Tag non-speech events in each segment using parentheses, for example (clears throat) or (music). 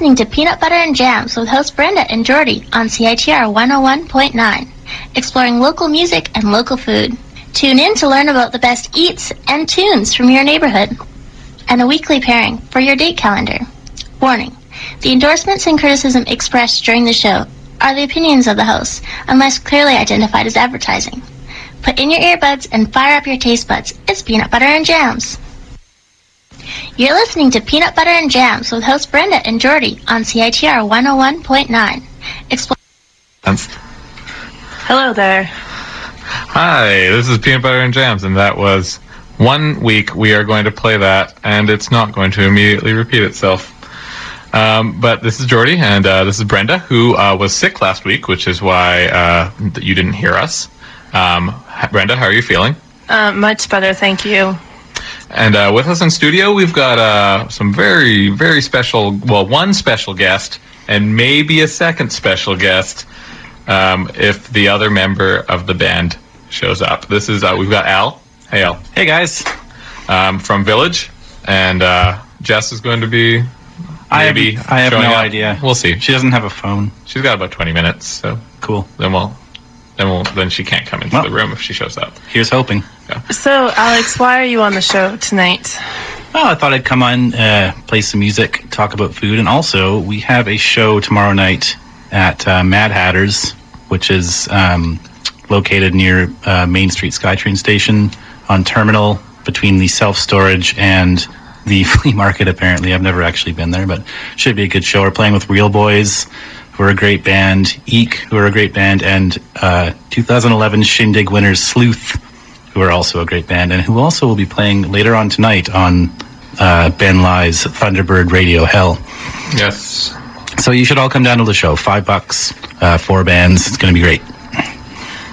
Listening to Peanut Butter and Jams with host Brenda and Jordy on CITR 101.9, exploring local music and local food. Tune in to learn about the best eats and tunes from your neighborhood, and a weekly pairing for your date calendar. Warning. The endorsements and criticism expressed during the show are the opinions of the host, unless clearly identified as advertising. Put in your earbuds and fire up your taste buds. It's Peanut Butter and Jams. You're listening to Peanut Butter and Jams with host Brenda and Jordy on CITR 101.9. Expl- Hello there. Hi, this is Peanut Butter and Jams, and that was one week we are going to play that, and it's not going to immediately repeat itself. Um, but this is Jordy, and uh, this is Brenda, who uh, was sick last week, which is why uh, you didn't hear us. Um, Brenda, how are you feeling? Uh, much better, thank you. And uh, with us in studio, we've got uh, some very, very special, well, one special guest, and maybe a second special guest um, if the other member of the band shows up. This is, uh, we've got Al. Hey, Al. Hey guys, Um, from Village, and uh, Jess is going to be I have, maybe I have no up. idea. We'll see. She doesn't have a phone. She's got about 20 minutes, so Cool. then we'll, then we'll, then she can't come into Well. the room if she shows up. Here's hoping. So, Alex, why are you on the show tonight? Oh, I thought I'd come on, uh, play some music, talk about food, and also we have a show tomorrow night at uh, Mad Hatters, which is um, located near uh, Main Street SkyTrain station on Terminal between the self storage and the (laughs) flea market. Apparently, I've never actually been there, but should be a good show. We're playing with Real Boys, who are a great band, Eek, who are a great band, and uh, 2011 Shindig winners Sleuth, who are also a great band, and who also will be playing later on tonight on uh, Ben Lie's Thunderbird Radio Hell. Yes. So you should all come down to the show. Five bucks, uh, four bands. It's going to be great.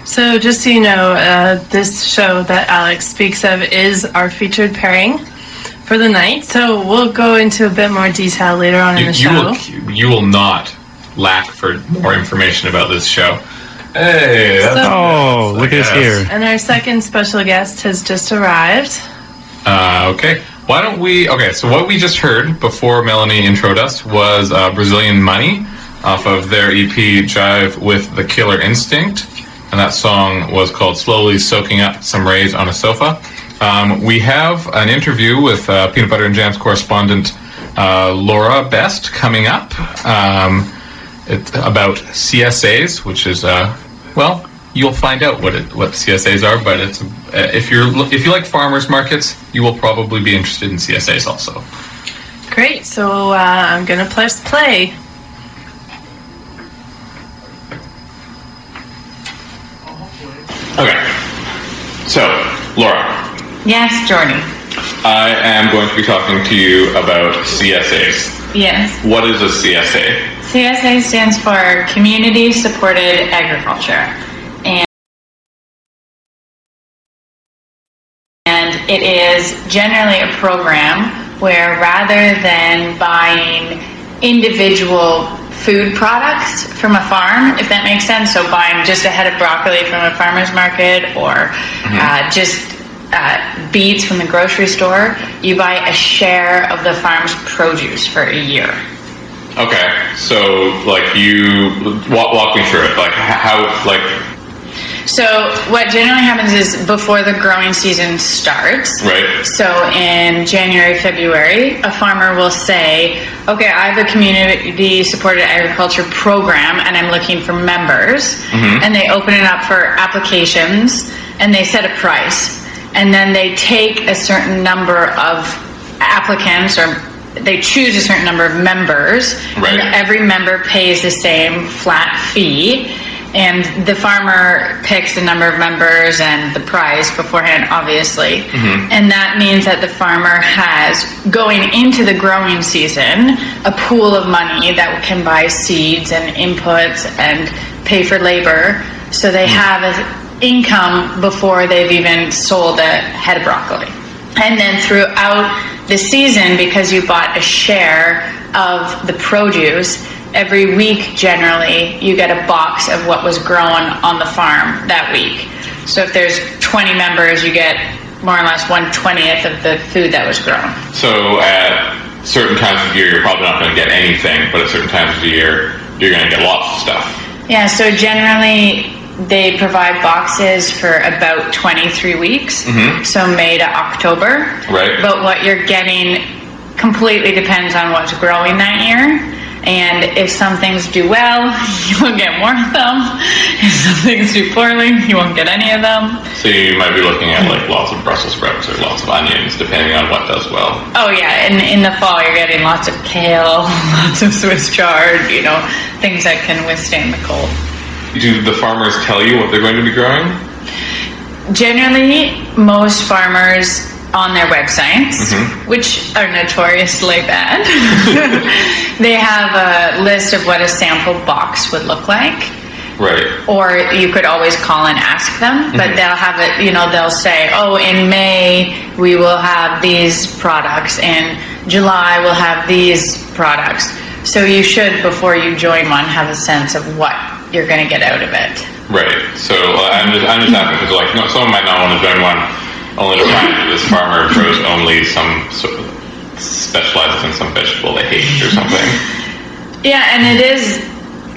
So, just so you know, uh, this show that Alex speaks of is our featured pairing for the night. So, we'll go into a bit more detail later on in You, the you show. will, you will not lack for more information about this show. Hey, that's So- Oh, I look at us here. And our second special guest has just arrived. Uh, okay. Why don't we? Okay, so what we just heard before Melanie introed us was uh, Brazilian Money off of their EP Jive with the Killer Instinct, and that song was called Slowly Soaking Up Some Rays on a Sofa. Um, we have an interview with uh, Peanut Butter and Jams correspondent uh, Laura Best coming up um, it, about CSAs, which is uh, well, you'll find out what it, what CSAs are. But it's uh, if you're if you like farmers markets, you will probably be interested in CSAs also. Great. So, uh, I'm going to press play. Okay. So, Laura, Yes, Jordan. I am going to be talking to you about CSAs. Yes. What is a CSA? CSA stands for Community Supported Agriculture. And and it is generally a program where rather than buying individual food products from a farm, if that makes sense, so buying just a head of broccoli from a farmer's market or uh, just uh, beets from the grocery store, you buy a share of the farm's produce for a year. Okay. So, like, you walk, walk me through it. Like, how, like, So what generally happens is before the growing season starts. right? So in January, February, a farmer will say, "Okay, I have a community supported agriculture program and I'm looking for members." Mm-hmm. And they open it up for applications and they set a price. And then they take a certain number of applicants or they choose a certain number of members. Right. And every member pays the same flat fee. And the farmer picks the number of members and the price beforehand, obviously. Mhm. And that means that the farmer has, going into the growing season, a pool of money that can buy seeds and inputs and pay for labor. So they have an income before they've even sold a head of broccoli. And then throughout the season, because you bought a share of the produce, every week generally you get a box of what was grown on the farm that week. So if there's 20 members, you get more or less one twentieth of the food that was grown. So at certain times of year you're probably not going to get anything, but at certain times of the year you're going to get lots of stuff. Yeah, so generally they provide boxes for about 23 weeks, mm-hmm. so May to October. Right. But what you're getting completely depends on what's growing that year. And if some things do well, (laughs) you will get more of them. If some things do poorly, you won't get any of them. So you might be looking at like lots of Brussels sprouts or lots of onions, depending on what does well. Oh yeah, in in the fall you're getting lots of kale, (laughs) lots of Swiss chard, you know, things that can withstand the cold. Do the farmers tell you what they're going to be growing? Generally, most farmers on their websites, mm-hmm. which are notoriously bad, (laughs) (laughs) they have a list of what a sample box would look like. Right. Or you could always call and ask them, but mm-hmm. they'll have it, you know, they'll say, oh, in May we will have these products, in July we'll have these products. So you should, before you join one, have a sense of what you're going to get out of it. Right. So uh, I'm just I'm just asking because like no, someone might not want to join one only to find that this farmer grows only some sort of specializes in some vegetable they hate or something. Yeah, and it is.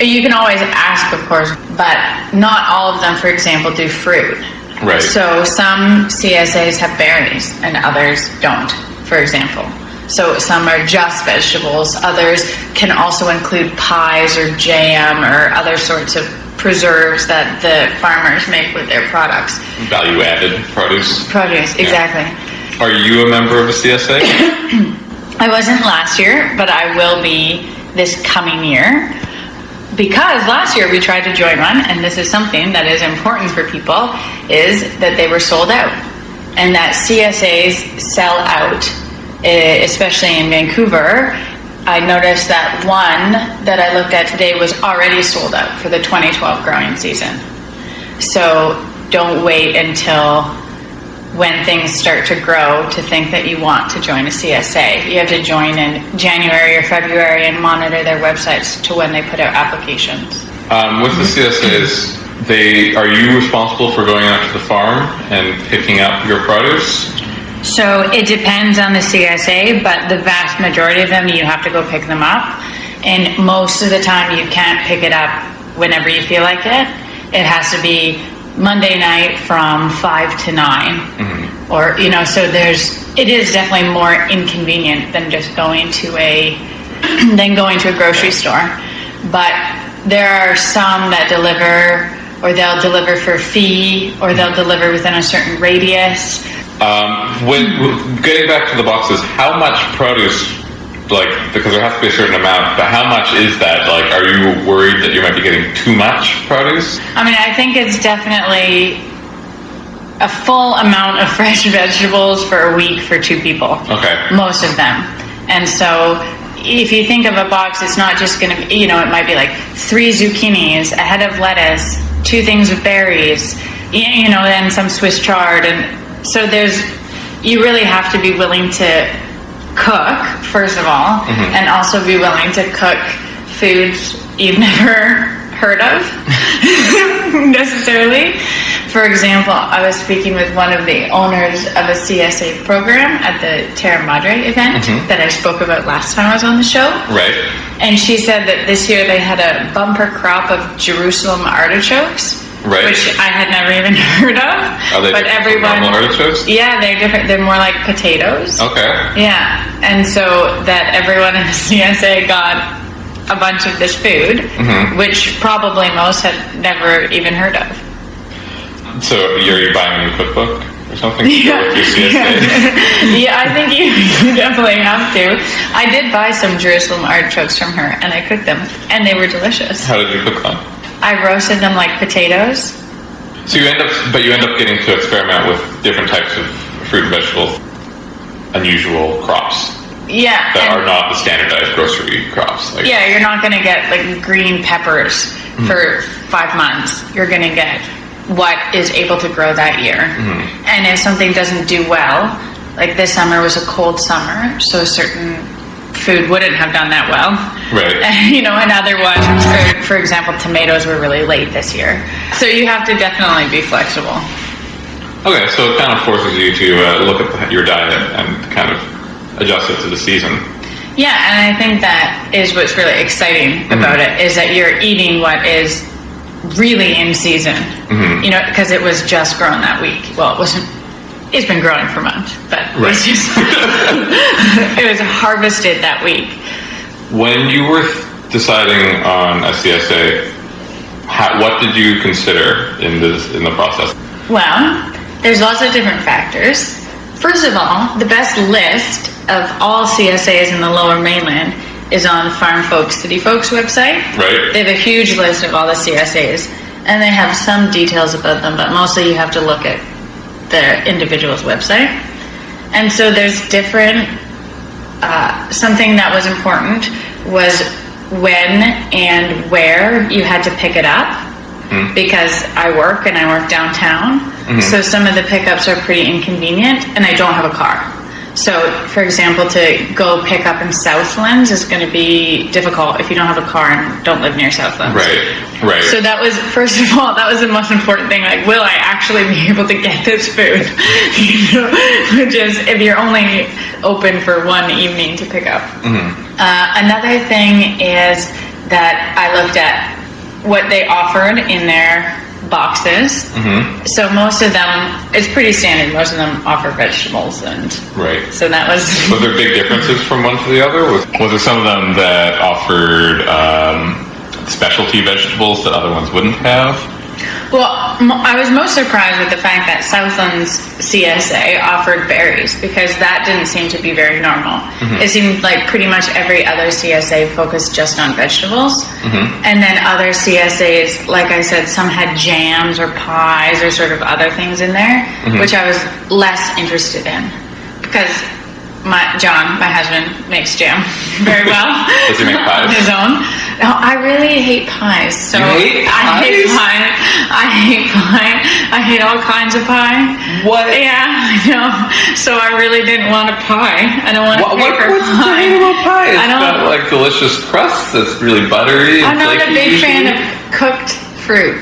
You can always ask, of course, but not all of them, for example, do fruit. Right. So some CSAs have berries and others don't, for example. So some are just vegetables. Others can also include pies or jam or other sorts of preserves that the farmers make with their products. Value added produce. Produce, exactly. Are you a member of a CSA? (coughs) I wasn't last year, but I will be this coming year. Because last year we tried to join one, and this is something that is important for people, is that they were sold out. And that CSAs sell out, especially in Vancouver. I noticed that one that I looked at today was already sold out for the 2012 growing season. So don't wait until when things start to grow to think that you want to join a CSA. You have to join in January or February and monitor their websites to when they put out applications. Um, with the CSAs, they are you responsible for going out to the farm and picking up your produce? So it depends on the CSA, but the vast majority of them you have to go pick them up. And most of the time you can't pick it up whenever you feel like it. It has to be Monday night from 5 to 9. Mm-hmm. Or, you know, so there's, it is definitely more inconvenient than just going to a, (clears throat) than going to a grocery store. But there are some that deliver, or they'll deliver for fee, or they'll deliver within a certain radius. Um, when getting back to the boxes, how much produce, like because there has to be a certain amount, but how much is that? Like, are you worried that you might be getting too much produce? I mean, I think it's definitely a full amount of (laughs) fresh vegetables for a week for two people. Okay. Most of them. And so if you think of a box, it's not just going to be, you know, it might be like three zucchinis, a head of lettuce, two things of berries, you know, then some Swiss chard. And so there's, you really have to be willing to cook, first of all, mm-hmm. and also be willing to cook foods you've (laughs) never heard of (laughs) necessarily. For example, I was speaking with one of the owners of a CSA program at the Terra Madre event mm-hmm. that I spoke about last time I was on the show. Right. And she said that this year they had a bumper crop of Jerusalem artichokes. Right. Which I had never even (laughs) heard of. Are they but different from everyone normal artichokes? Yeah, they're different. They're more like potatoes. Okay. Yeah, and so that everyone in the (laughs) CSA got a bunch of this food, Mhm. which probably most had never even heard of. So you're you buying a new cookbook or something to go with your (laughs) CSA? yeah, I think you, you definitely have to. I did buy some Jerusalem artichokes from her, and I cooked them, and they were delicious. How did you cook them? I roasted them like potatoes. So you end up, but you end up getting to experiment with different types of fruit and vegetables, unusual crops Yeah, that are not the standardized grocery crops. Like, Yeah, you're not going to get like green peppers hmm. for five months. You're going to get what is able to grow that year. Hmm. And if something doesn't do well, like this summer was a cold summer, so a certain food wouldn't have done that well. Right. (laughs) you know, and other ones, for, for example, tomatoes were really late this year. So you have to definitely be flexible. Okay, so it kind of forces you to uh, look at the, your diet and kind of adjust it to the season. Yeah, and I think that is what's really exciting about it is that you're eating what is really in season. Mhm. You know, because it was just grown that week. Well, it wasn't. It's been growing for months, but it was just (laughs) it was harvested that week. When you were deciding on a CSA, how, what did you consider in this in the process? Well, there's lots of different factors. First of all, the best list of all CSAs in the Lower Mainland is on Farm Folks City Folks website. Right. They have a huge list of all the CSAs, and they have some details about them, but mostly you have to look at the individual's website. And so there's different. Uh, something that was important was when and where you had to pick it up because I work and I work downtown. So some of the pickups are pretty inconvenient, and I don't have a car. So, for example, to go pick up in Southlands is going to be difficult if you don't have a car and don't live near Southlands. Right. Right. So that was first of all, that was the most important thing. Like, will I actually be able to get this food? you (laughs) know, which is if you're only open for one evening to pick up. Uh, another thing is that I looked at what they offered in their boxes. Mhm. So most of them, it's pretty standard. Most of them offer vegetables, and Right. so that was. Was there big differences from one to the other? Was, was there some of them that offered um, specialty vegetables that other ones wouldn't have? Well, I was most surprised with the fact that Southland's CSA offered berries because that didn't seem to be very normal. Mm-hmm. It seemed like pretty much every other CSA focused just on vegetables. Mm-hmm. And then other CSAs, like I said, some had jams or pies or sort of other things in there, mm-hmm. which I was less interested in because my John, my husband, makes jam (laughs) very well. Does he make pies? (laughs) His own. No, I really hate pies. So You hate I hate pies? pie. I hate pie. I hate all kinds of pie. What? Yeah, (laughs) I know. So I really didn't want a pie. I don't want What, a what, paper what's pie. thing about pie? It's I don't- got like delicious crust that's really buttery. I'm not a big fan of cooked fruit,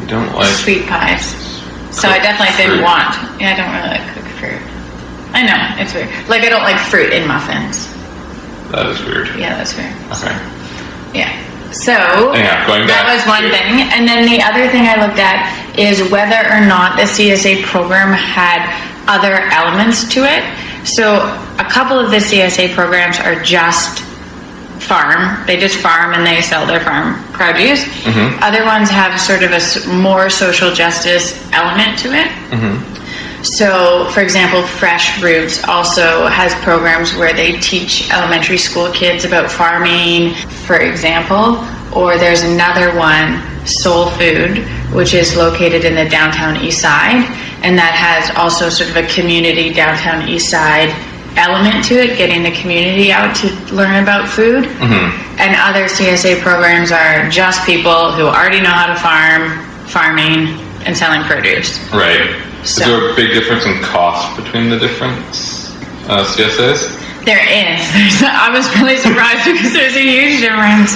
You don't like. sweet pies. So I definitely fruit. didn't want. Yeah, I don't really like. I know it's weird. Like I don't like fruit in muffins. That is weird. Yeah, that's weird. Okay. Yeah. So Yeah, going that was one to- thing, and then the other thing I looked at is whether or not the CSA program had other elements to it. So a couple of the CSA programs are just farm; they just farm and they sell their farm produce. Mm-hmm. Other ones have sort of a more social justice element to it. Mm-hmm. So, for example, Fresh Roots also has programs where they teach elementary school kids about farming, for example. Or there's another one, Sole Food, which is located in the downtown east side, and that has also sort of a community downtown east side element to it, getting the community out to learn about food. Mm-hmm. And other CSA programs are just people who already know how to farm, farming, and selling produce. Right. So- Is there a big difference in cost between the different uh, CSAs? There is. There's, I was really surprised (laughs) because there's a huge difference.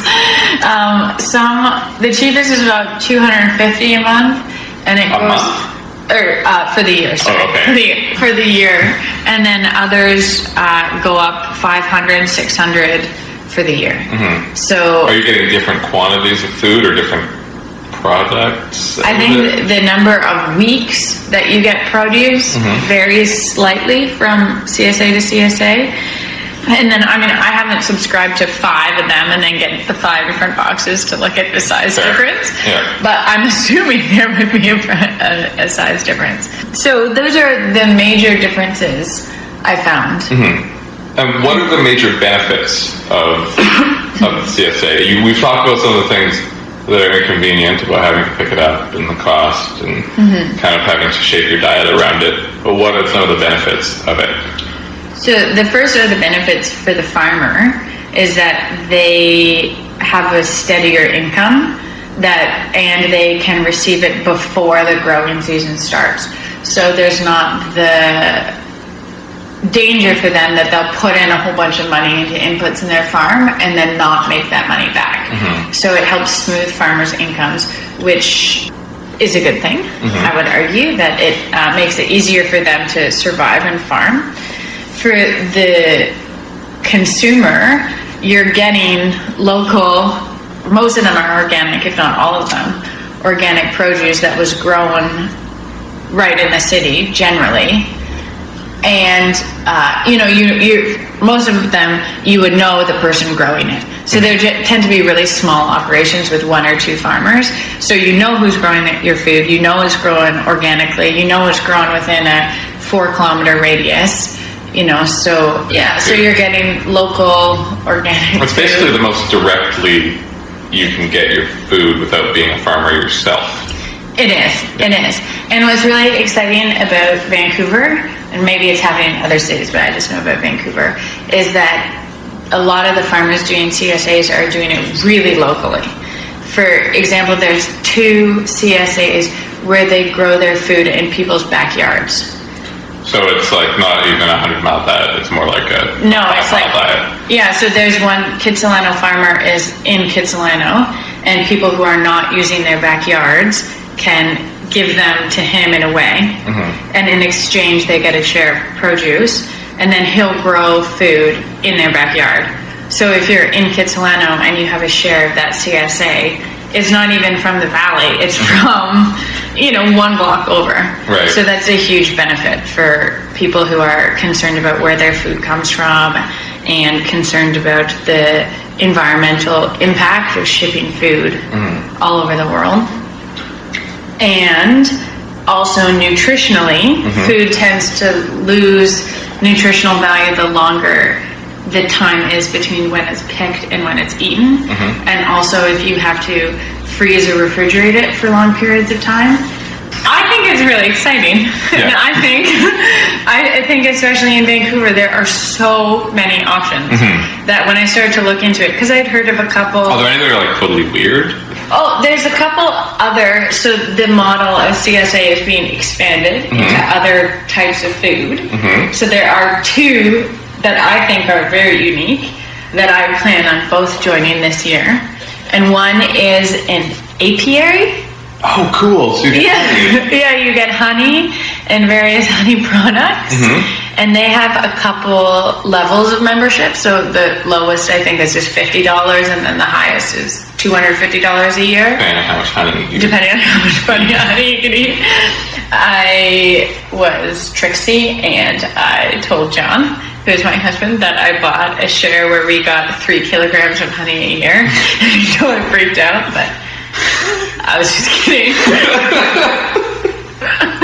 Um, some the cheapest is about 250 a month, and it A goes month? or uh, for the year. Sorry, Oh, okay. for the for the year, and then others uh, go up 500, 600 for the year. So Are you getting different quantities of food or different products? I think the number of weeks that you get produce Mm-hmm. varies slightly from CSA to CSA. And then, I mean, I haven't subscribed to five of them and then get the five different boxes to look at the size Fair. difference. Yeah. But I'm (laughs) assuming there would be a, a, a size difference. So those are the major differences I found. Mm-hmm. And what are the major benefits of of (coughs) CSA? You, we've talked about some of the things that are inconvenient about having to pick it up and the cost and mm-hmm. kind of having to shape your diet around it. But what are some of the benefits of it? So the first are the benefits for the farmer is that they have a steadier income that and they can receive it before the growing season starts. So there's not the danger for them that they'll put in a whole bunch of money into inputs in their farm and then not make that money back. So it helps smooth farmers' incomes, which is a good thing. I would argue that it uh, makes it easier for them to survive and farm. For the consumer, you're getting local. Most of them are organic, if not all of them, organic produce that was grown right in the city generally. And uh, you know, you you most of them you would know the person growing it. So they tend to be really small operations with one or two farmers. So you know who's growing your food. You know it's growing organically. You know it's grown within a four kilometer radius. You know, so yeah, so you're getting local organic. It's basically the most directly you can get your food without being a farmer yourself. It is. It is. And what's really exciting about Vancouver, and maybe it's happening in other cities, but I just know about Vancouver, is that a lot of the farmers doing CSAs are doing it really locally. For example, there's two CSAs where they grow their food in people's backyards. So it's like not even a hundred mile diet. It's more like a No, it's like diet. yeah. So there's one Kitsilano farmer is in Kitsilano, and people who are not using their backyards can give them to him in a way, mm-hmm. and in exchange they get a share of produce, and then he'll grow food in their backyard. So if you're in Kitsilano and you have a share of that CSA, it's not even from the valley; it's mm-hmm. from you know one block over. Right. So that's a huge benefit for people who are concerned about where their food comes from and concerned about the environmental impact of shipping food mm-hmm. all over the world. And also nutritionally, mm-hmm. food tends to lose nutritional value the longer the time is between when it's picked and when it's eaten. Mm-hmm. And also if you have to freeze or refrigerate it for long periods of time. I think it's really exciting. Yeah. (laughs) I think I I think especially in Vancouver there are so many options mm-hmm. that when I started to look into it because I'd heard of a couple Are there any that are like totally weird? Oh, there's a couple other. So the model of CSA is being expanded mm-hmm. into other types of food. Mm-hmm. So there are two that I think are very unique that I plan on both joining this year. And one is an apiary. Oh, cool. So you get Yeah, (laughs) yeah, you get honey and various (laughs) honey products. Mm-hmm. And they have a couple levels of membership. So the lowest, I think, is just $50, and then the highest is $250 a year Depending on how much honey you eat. depending on how much funny honey you can eat. I was Trixie, and I told John, who is my husband, that I bought a share where we got three kilograms of honey a year. (laughs) he totally freaked out, but I was just kidding. (laughs)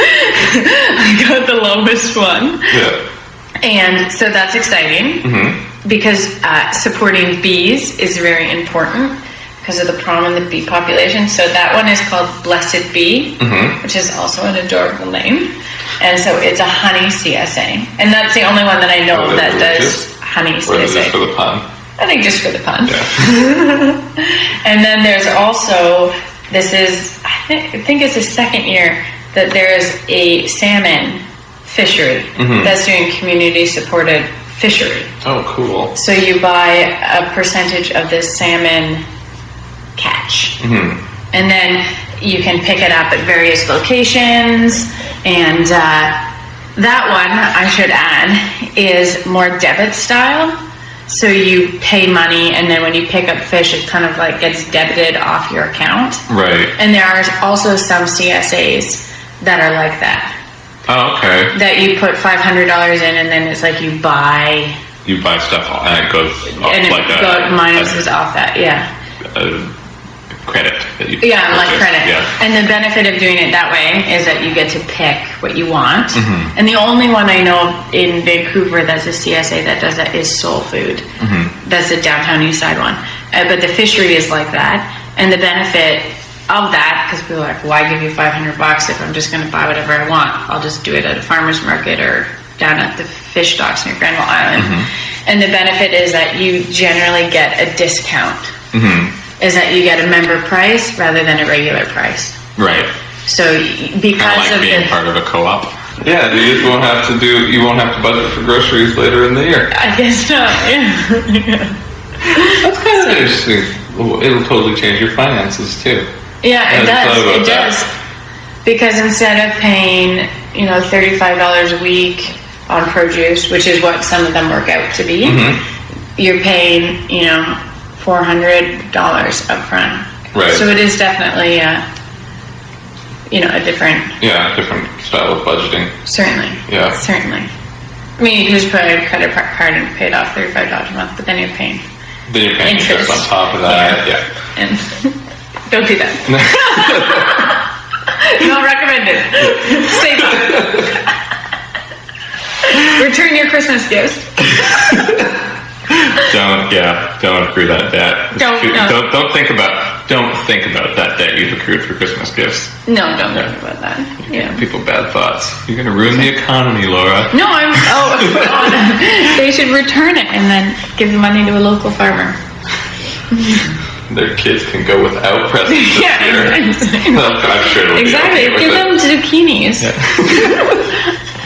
(laughs) I got the lowest one. Yeah. And so that's exciting because uh, supporting bees is very important because of the problem in the bee population. So that one is called Blessed Bee, which is also an adorable name. And so it's a honey CSA. And that's the only one that I know Oh, that does honey Or is it for the pun? I think just for the pun. Yeah. (laughs) And then there's also, this is, I think, I think it's the second year that there is a salmon fishery that's doing community supported fishery. oh, cool. So you buy a percentage of this salmon catch. And then you can pick it up at various locations. And uh, that one, I should add, is more debit style. So you pay money, and then when you pick up fish, it kind of like gets debited off your account. Right. And there are also some CSAs that are like that. Oh, okay. That you put $500 in, and then it's like you buy, You buy stuff and it goes off and it like a, go, minus a- is off that, yeah. credit that you Yeah, like credit. Yeah. And the benefit of doing it that way is that you get to pick what you want. Mm-hmm. And the only one I know in Vancouver that's a CSA that does that is Sole Food. Mm-hmm. That's the downtown east side one. Uh, but the fishery is like that. And the benefit of that, because people are like, why give you 500 bucks if I'm just going to buy whatever I want? I'll just do it at a farmer's market or down at the fish docks near Granville Island. Mm-hmm. And the benefit is that you generally get a discount Mm-hmm. is that you get a member price rather than a regular price. Right. So because of like of being the, part of a co-op. Yeah, you just won't have to do. You won't have to budget for groceries later in the year. I guess not. Yeah, (laughs) That's kind of interesting. It'll totally change your finances too. Yeah it does. It that. does. Because instead of paying, you know, thirty-five dollars a week on produce, which is what some of them work out to be, Mm-hmm. you're paying, you know, four hundred dollars up front. Right. So it is definitely, uh, you know, a different, Yeah, different style of budgeting. certainly. Yeah. Certainly. I mean, you could just put a credit card and pay it off thirty-five dollars a month, but then you're paying. Then you're paying interest on top of that. Yeah. And (laughs) don't do that. (laughs) Don't recommend it. Save it. Return your Christmas gifts. (laughs) Don't yeah. Don't accrue that debt. Don't, no. don't don't think about don't think about that debt you've accrued for Christmas gifts. No, don't think about that. Yeah. People bad thoughts. You're gonna ruin the economy, Laura. No, I'm. Oh, (laughs) they should return it and then give the money to a local farmer. Their kids can go without (laughs) presents Yeah, year. exactly. Well, (laughs) I'm sure be Exactly. okay Give it. them zucchinis. (laughs)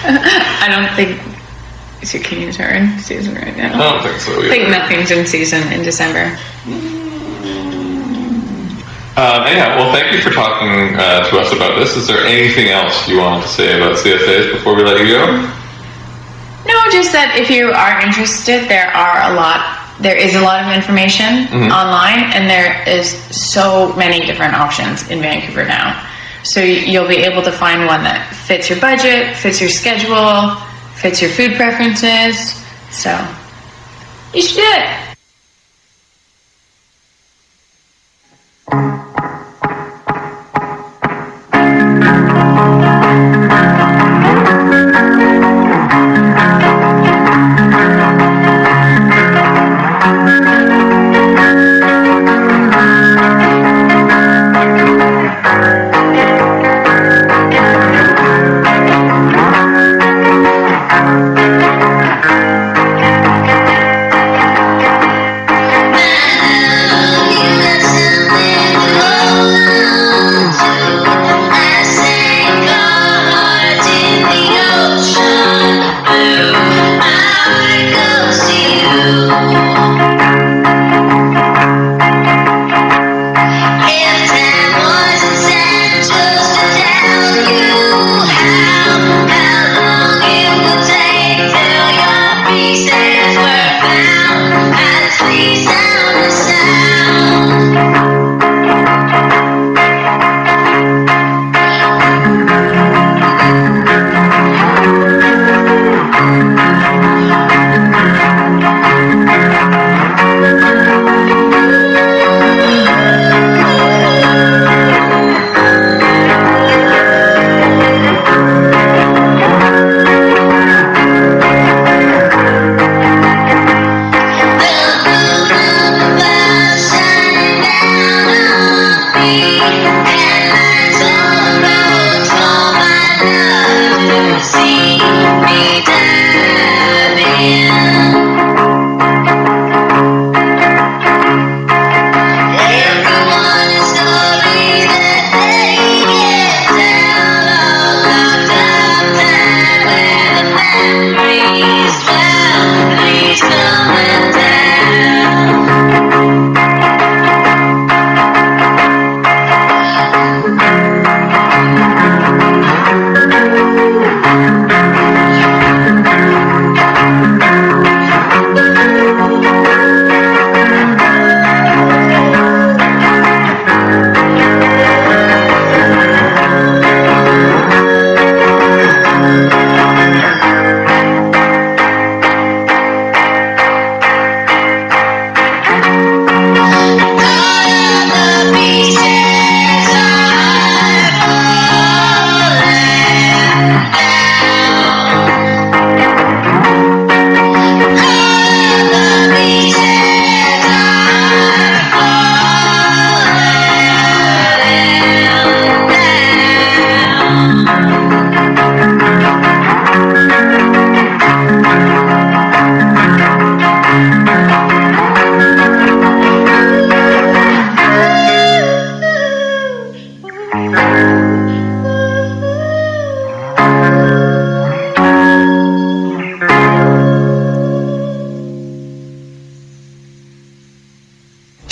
I don't think zucchinis are in season right now. I don't think so. I think nothing's in season in December. Um, anyhow, well, thank you for talking uh, to us about this. Is there anything else you wanted to say about CSAs before we let you go? No, just that if you are interested, there are a lot. There is a lot of information Mhm. online, and there is so many different options in Vancouver now. So you'll be able to find one that fits your budget, fits your schedule, fits your food preferences. So you should do it.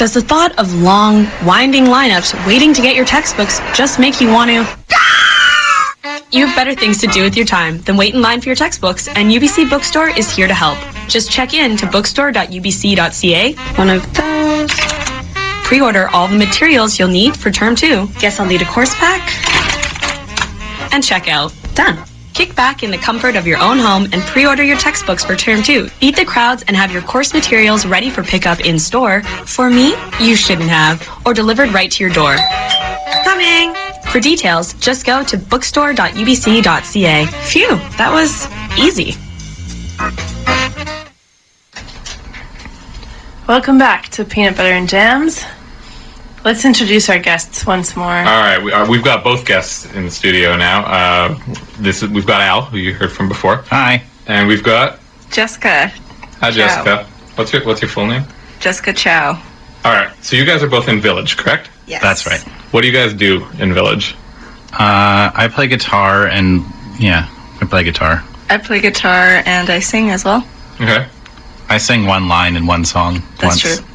Does the thought of long, winding lineups waiting to get your textbooks just make you want to? You have better things to do with your time than wait in line for your textbooks, and UBC Bookstore is here to help. Just check in to bookstore.ubc.ca, one of those. Pre-order all the materials you'll need for term two. Guess I'll need a course pack. And check out. Done. Kick back in the comfort of your own home and pre-order your textbooks for term two. Beat the crowds and have your course materials ready for pickup in store. For me, you shouldn't have, or delivered right to your door. Coming! For details, just go to bookstore.ubc.ca. Phew, that was easy. Welcome back to Peanut Butter and Jams. Let's introduce our guests once more. All right, we are, we've got both guests in the studio now. Uh, this is, we've got Al, who you heard from before, Hi. and we've got Jessica. hi Jessica. What's your What's your full name? Jessica Chow. All right, so you guys are both in Village, correct? Yes. That's right. What do you guys do in Village? Uh, I play guitar and yeah, I play guitar. I play guitar and I sing as well. Okay, I sing one line in one song That's once, true.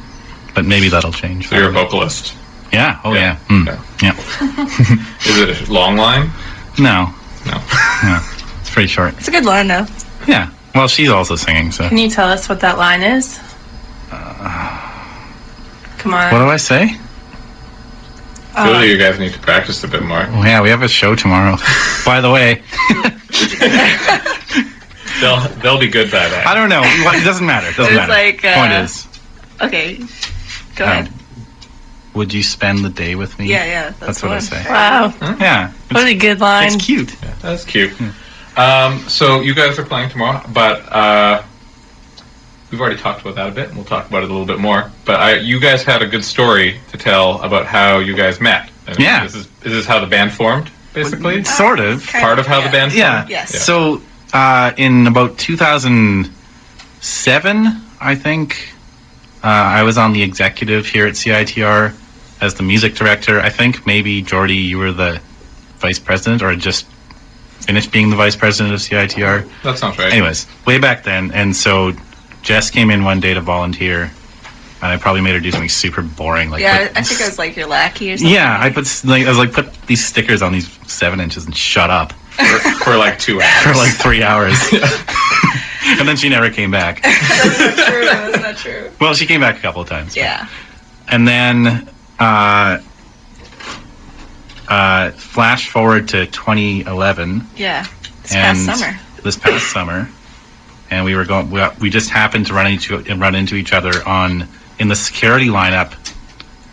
but maybe that'll change. so you're a vocalist. Yeah. Oh Yeah. yeah. Mm. Yeah. Yeah. (laughs) Is it a long line? No. No. (laughs) No. It's pretty short. It's a good line though. Yeah. Well, she's also singing, so. Can you tell us what that line is? Come on. What do I say? I feel like you guys need to practice a bit more. Oh, yeah, we have a show tomorrow. (laughs) By the way, They'll They'll be good by that. I don't know. It doesn't matter. It doesn't It's matter. like, uh, Point is, Okay. Go um, ahead. Would you spend the day with me? Yeah, yeah. That's, That's what I say. Wow. Yeah. What a good line. It's cute. That's cute. Um, so you guys are playing tomorrow, but uh, we've already talked about that a bit, and we'll talk about it a little bit more. But I, you guys had a good story to tell about how you guys met. And Yeah. This is, is this how the band formed, basically? Sort of. Kind Part of how the band Yeah. formed? Yes. So, uh, in about 2007, I think, uh, I was on the executive here at CITR as the music director. I think maybe Jordy, you were the vice president, or just finished being the vice president of CITR. That sounds right. Anyways, way back then, and so Jess came in one day to volunteer, and I probably made her do something super boring, like Yeah, put- I think I was like your lackey or something. yeah, I put like I was like put these stickers on these seven inches and shut up For, for like two (laughs) hours. for like three hours, (laughs) (laughs) and then she never came back. (laughs) That's not true. That's not true. Well, she came back a couple of times. Yeah. and then uh, uh, flash forward to 2011 Yeah. This past summer. this past (coughs) summer, and we were going. We, we just happened to run into run into each other on in the security lineup,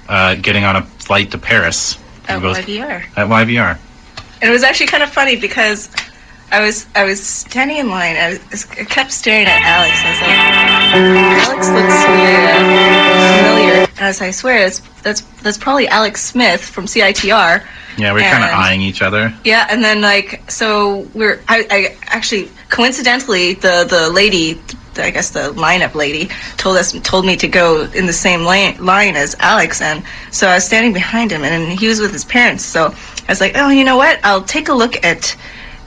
uh, getting on a flight to Paris. At We both- YVR. At YVR. And it was actually kind of funny because I was I was standing in line. I, was, I kept staring at Alex. I was like, Alex looks familiar. familiar. And I was like, I swear, it's, that's that's probably Alex Smith from CITR. Yeah, we are kind of eyeing each other. Yeah, and then like so we're I, I actually coincidentally the the lady I guess the lineup lady told us told me to go in the same lane, line as Alex and so I was standing behind him and he was with his parents so I was like oh you know what I'll take a look at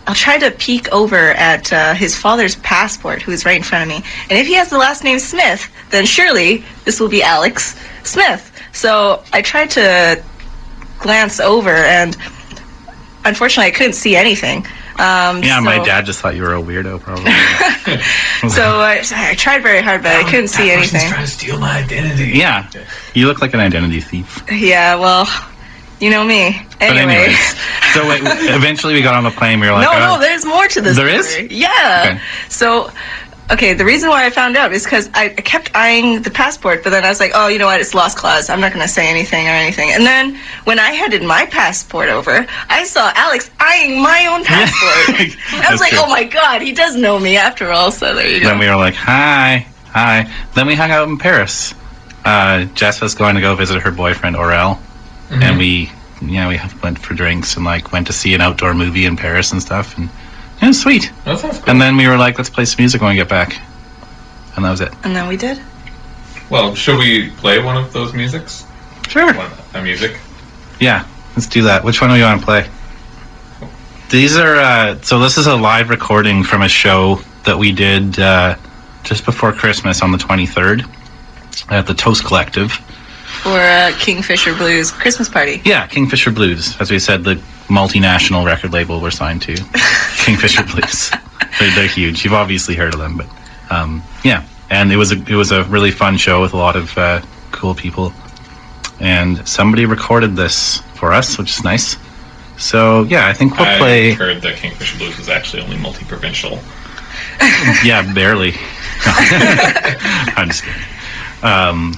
I'll try to peek over at uh, his father's passport who's right in front of me and if he has the last name Smith then surely this will be Alex Smith so I tried to glance over and unfortunately I couldn't see anything. Um, Yeah, so, my dad just thought you were a weirdo, probably. (laughs) So I, I tried very hard, but I couldn't see anything. Trying to steal my identity. yeah, you look like an identity thief. Yeah, well, you know me. But Anyway. anyways, (laughs) so wait, eventually we got on the plane. We were like, no, oh, no, there's more to this. There is? story. Yeah. Okay. So, okay, the reason why I found out is because I, I kept eyeing the passport, but then I was like, oh, you know what? It's lost clause. I'm not going to say anything or anything. And then when I handed my passport over, I saw Alex eyeing my own passport. (laughs) I was like, true. oh my god, he does know me after all. So there you go. Then we were like, hi, hi. Then we hung out in Paris. Uh, Jess was going to go visit her boyfriend Aurel, Mm-hmm. and we, you know, we went for drinks and like went to see an outdoor movie in Paris and stuff, and it was sweet. That sounds cool. And then we were like, let's play some music when we get back, and that was it. and then we did. well, should we play one of those musics? Sure. One, a music? Yeah, let's do that. Which one do you want to play? These are uh, so. This is a live recording from a show that we did uh, just before Christmas on the twenty third at the Toast Collective. For uh, Kingfisher Blues Christmas party. Yeah, Kingfisher Blues. As we said, the multinational record label we're signed to, (laughs) Kingfisher Blues. They're, they're huge. You've obviously heard of them, but um, yeah. And it was a it was a really fun show with a lot of uh, cool people. And somebody recorded this for us, which is nice. So yeah, I think we'll play. I play. heard that Kingfisher Blues was actually only multi-provincial. (laughs) yeah, barely. (laughs) I'm just kidding. Um,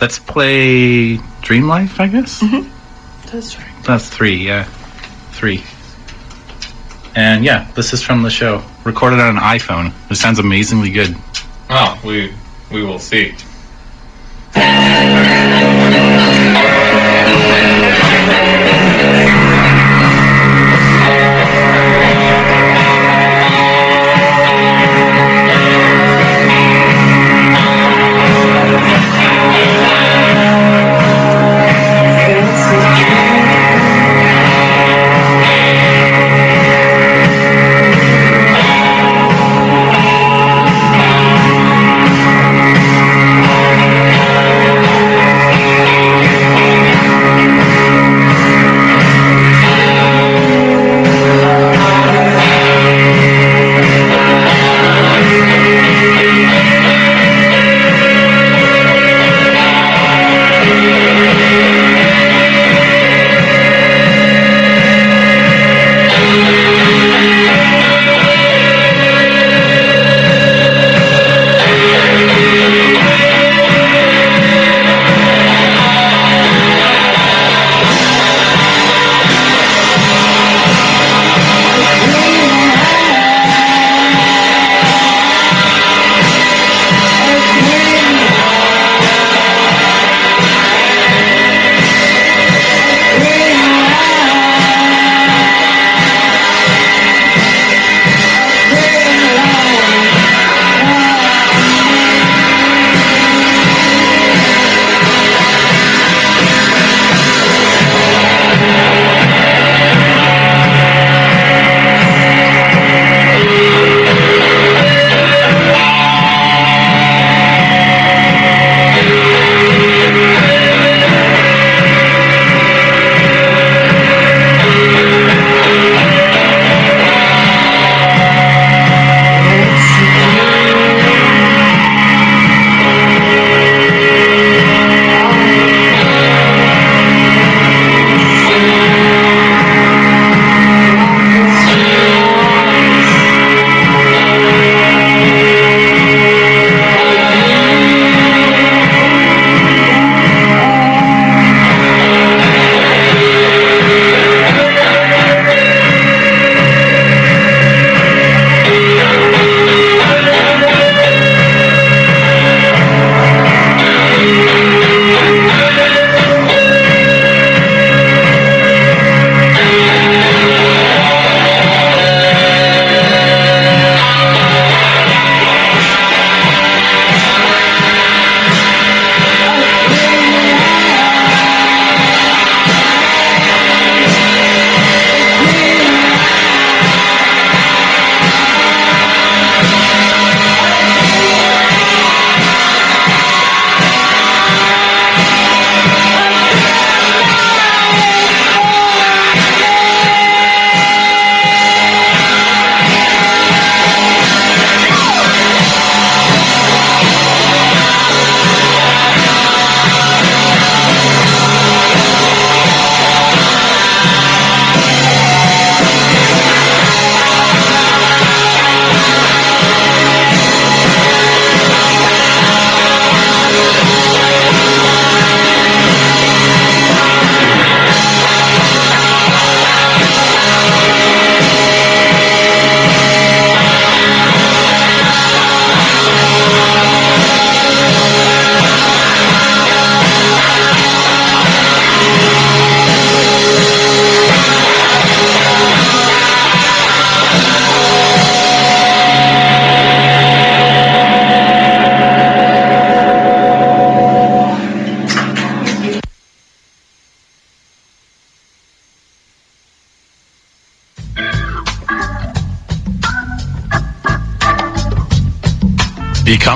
let's play Dream Life, I guess. Mm-hmm. That's right. That's three, yeah, three. And yeah, this is from the show, recorded on an iPhone. It sounds amazingly good. Oh, we we will see.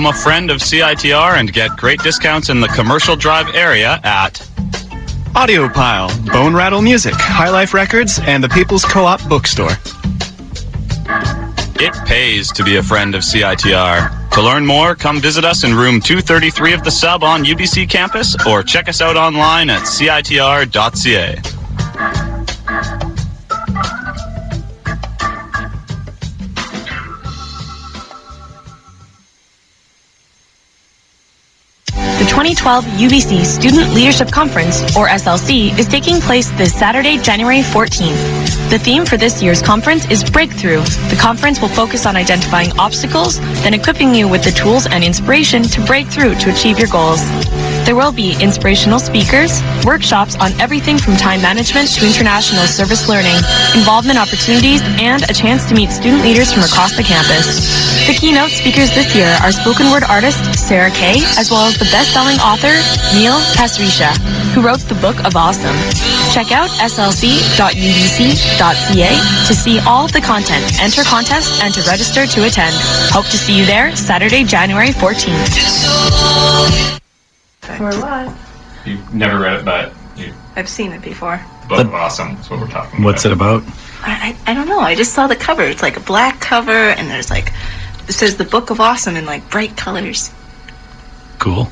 Become a friend of CITR and get great discounts in the commercial drive area at Audiopile, Bone Rattle Music, High Life Records, and the People's Co-op Bookstore. It pays to be a friend of CITR. To learn more, come visit us in room 233 of the sub on UBC campus or check us out online at citr.ca. 2012 UBC Student Leadership Conference, or SLC, is taking place this Saturday, January 14th. The theme for this year's conference is Breakthrough. The conference will focus on identifying obstacles, then equipping you with the tools and inspiration to break through to achieve your goals. There will be inspirational speakers, workshops on everything from time management to international service learning, involvement opportunities, and a chance to meet student leaders from across the campus. The keynote speakers this year are spoken word artist Sarah Kay, as well as the best-selling author Neil Pasricha, who wrote the Book of Awesome. Check out slc.ubc.ca to see all of the content, enter contests, and to register to attend. Hope to see you there Saturday, January 14th. We're live. You never read it, but you I've seen it before. book of awesome. That's what we're talking What's it about? I, I, I don't know. I just saw the cover. It's like a black cover, and there's like it says the Book of Awesome in like bright colors. Cool.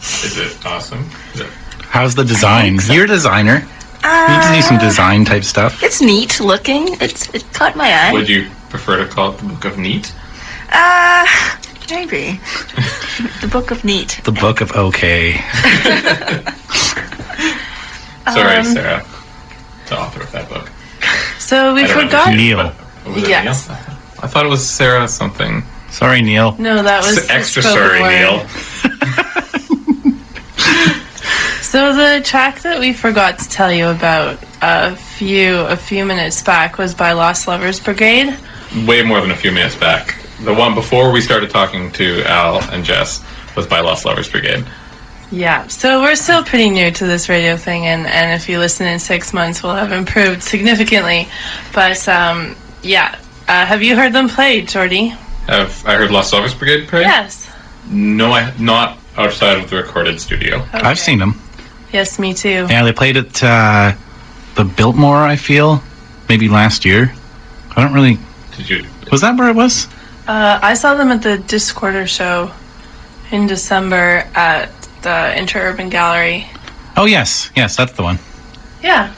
Is it awesome? Is it How's the design? You're a designer. You need to do some design type stuff. It's neat looking. It's it caught my eye. Would you prefer to call it the Book of Neat? Uh, maybe the Book of Neat. The Book of OK. (laughs) Sorry, Um, Sarah, the author of that book. So we I don't know forgot. Neil. was Yes. Neil? I thought it was Sarah something. Sorry, Neil. No, that was the extra spoken sorry, word. Neil. (laughs) So the track that we forgot to tell you about a few a few minutes back was by Lost Lovers Brigade. Way more than a few minutes back. The one before we started talking to Al and Jess was by Lost Lovers Brigade. Yeah, so we're still pretty new to this radio thing, and, and if you listen in six months, we'll have improved significantly. But um, yeah, uh, have you heard them play, Jordy? Have I heard Lost Lovers Brigade play? Yes. No, I not outside of the recorded studio. I've seen them. Yes, me too. Yeah, they played at uh, the Biltmore, I feel, maybe last year. I don't really. Did you? Was that where it was? Uh, I saw them at the Discorder show in December at the Interurban Gallery. Oh, yes. Yes, that's the one. Yeah,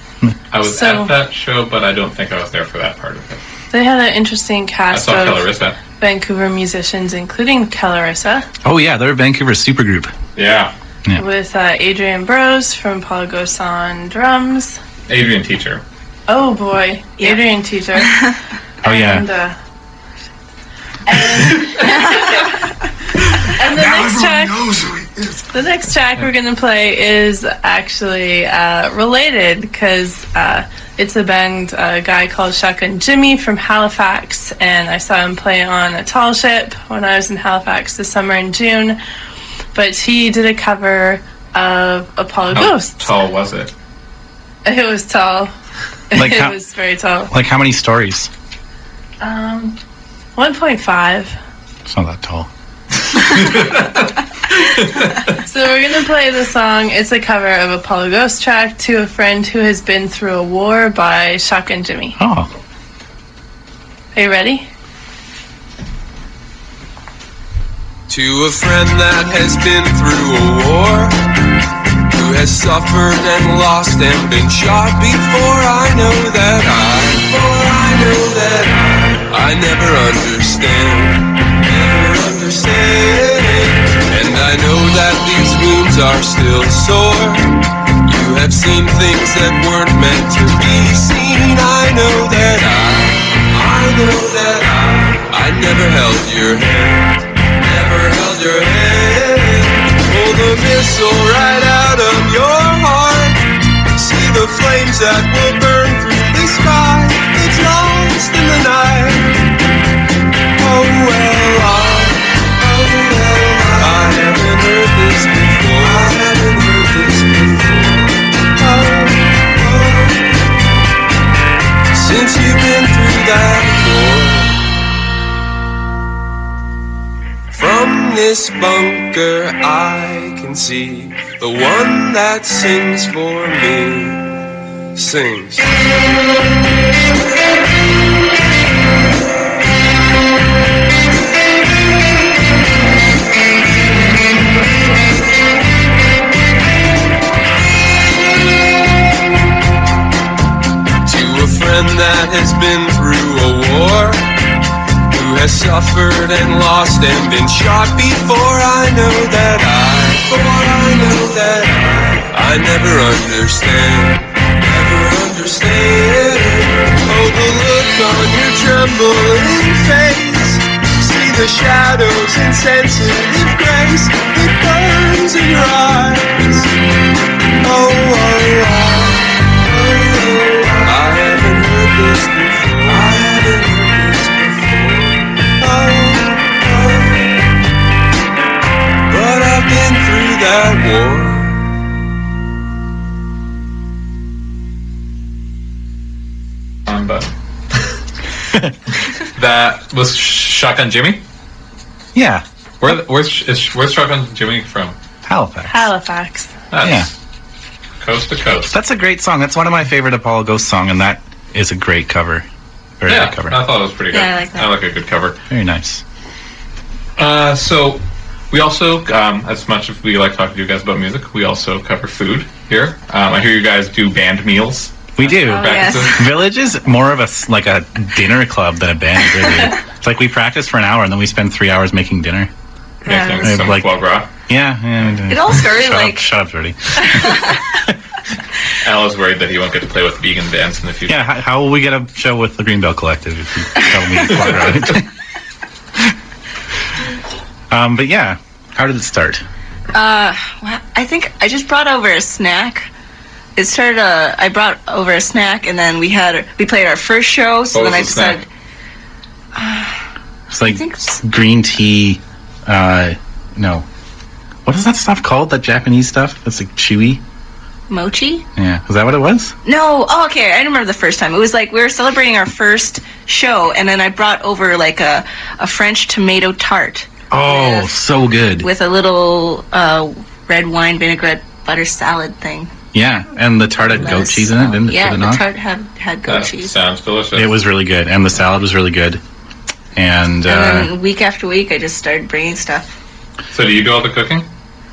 I was So- at that show, but I don't think I was there for that part of it. they had an interesting cast of Kellarissa. Vancouver musicians, including Kellarissa, Oh, yeah, they're a Vancouver supergroup. Yeah, with uh, Adrian Bros from Apollo Ghosts on drums. Adrian Teacher. Oh boy, Adrian Teacher. (laughs) Oh, yeah. And, uh, and the next track, the next track we're gonna play is actually uh, related because uh, it's a band, a guy called Shotgun Jimmy from Halifax, and I saw him play on a tall ship when I was in Halifax this summer in June. But he did a cover of Apollo How Ghosts. tall was it? (laughs) It was tall. Like (laughs) it how- was very tall. Like, how many stories? Um, 1.5. It's not that tall. (laughs) So we're gonna play the song. It's a cover of Apollo Ghost track to a friend who has been through a war by Shotgun Jimmy. Oh. Are you ready? To a friend that has been through a war, who has suffered and lost and been shot before I know that I, I, never understand, never understand. And I know that these wounds are still sore. You have seen things that weren't meant to be seen. I know that I, I know that I, I never held your hand never held your hand. Pull the missile right out of your heart. See the flames that will burn through the sky. It's lost in the night. This before. I haven't heard this before. Since you've been through that war. From this bunker I can see the one that sings for me. Sings. Friend that has been through a war who has suffered and lost and been shot before I know that I, for I know that I, I never understand, never understand. Oh, the look on your trembling face, see the shadows in sensitive grace that burns in your eyes. Oh, oh, oh. That. But I've been through that war. That was Shotgun Jimmy. Yeah. Where where's is, where's Shotgun Jimmy from? Halifax. Halifax. That's Yeah. coast to coast. That's a great song. That's one of my favorite Apollo Ghost song, and that is a great cover. Very yeah, good cover. I thought it was pretty good. Yeah, I like that. I like a good cover. Very nice. Uh, so we also, um, as much as we like talking to you guys about music, we also cover food here. Um, I hear you guys do band meals. We do. Oh, Back yes. to- (laughs) Village is more of a s- like a dinner club than a band. Really, (laughs) it's like we practice for an hour and then we spend three hours making dinner. Yeah. making Yeah, some like- foie gras. Yeah, yeah. It all started shut like up, shut up, Jordy. (laughs) (laughs) Al is worried that he won't get to play with vegan bands in the future. Yeah, how, how will we get a show with the Greenbelt Collective if you tell me foie gras? (laughs) um, but yeah, how did it start? Uh, well, I think I just brought over a snack. It started. Uh, I brought over a snack, and then we had we played our first show. So What then I was the snack? decided It's like think s- green tea. Uh, no, what is that stuff called? That Japanese stuff that's like chewy. Mochi. Yeah, is that what it was? No, oh, okay. I remember the first time. It was like we were celebrating our first show, and then I brought over like a a French tomato tart Oh, With- so good. with a little uh, red wine vinaigrette butter salad thing. Yeah, and the tart had goat cheese in it, didn't it? Yeah, Did the not? tart had had goat That cheese. sounds delicious. It was really good, and the salad was really good. And, And uh, then week after week, I just started bringing stuff. So do you do all the cooking?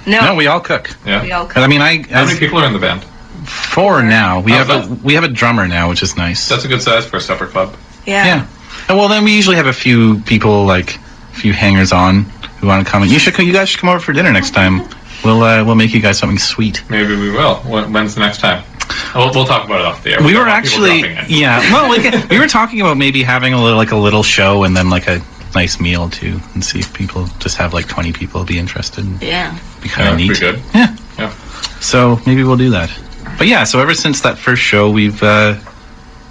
No, no, we all cook. Yeah. we all And I mean, I How many people are in the band? four now. We Oh, have a that- we have a drummer now, which is nice. That's a good size for a supper club. yeah. yeah. And well, then we usually have a few people like a few hangers on who want to come. And you should co- you guys should come over for dinner next time. We'll uh, we'll make you guys something sweet. Maybe we will. When, when's the next time? We'll, we'll talk about it off the air. We don't were want people actually dropping in. yeah. Well, like, (laughs) we were talking about maybe having a little like a little show and then like a nice meal too, and see if people just have like twenty people be interested. Yeah. Be kind of that'd neat. be good. Yeah. Yeah. So maybe we'll do that. But yeah, so ever since that first show, we've uh,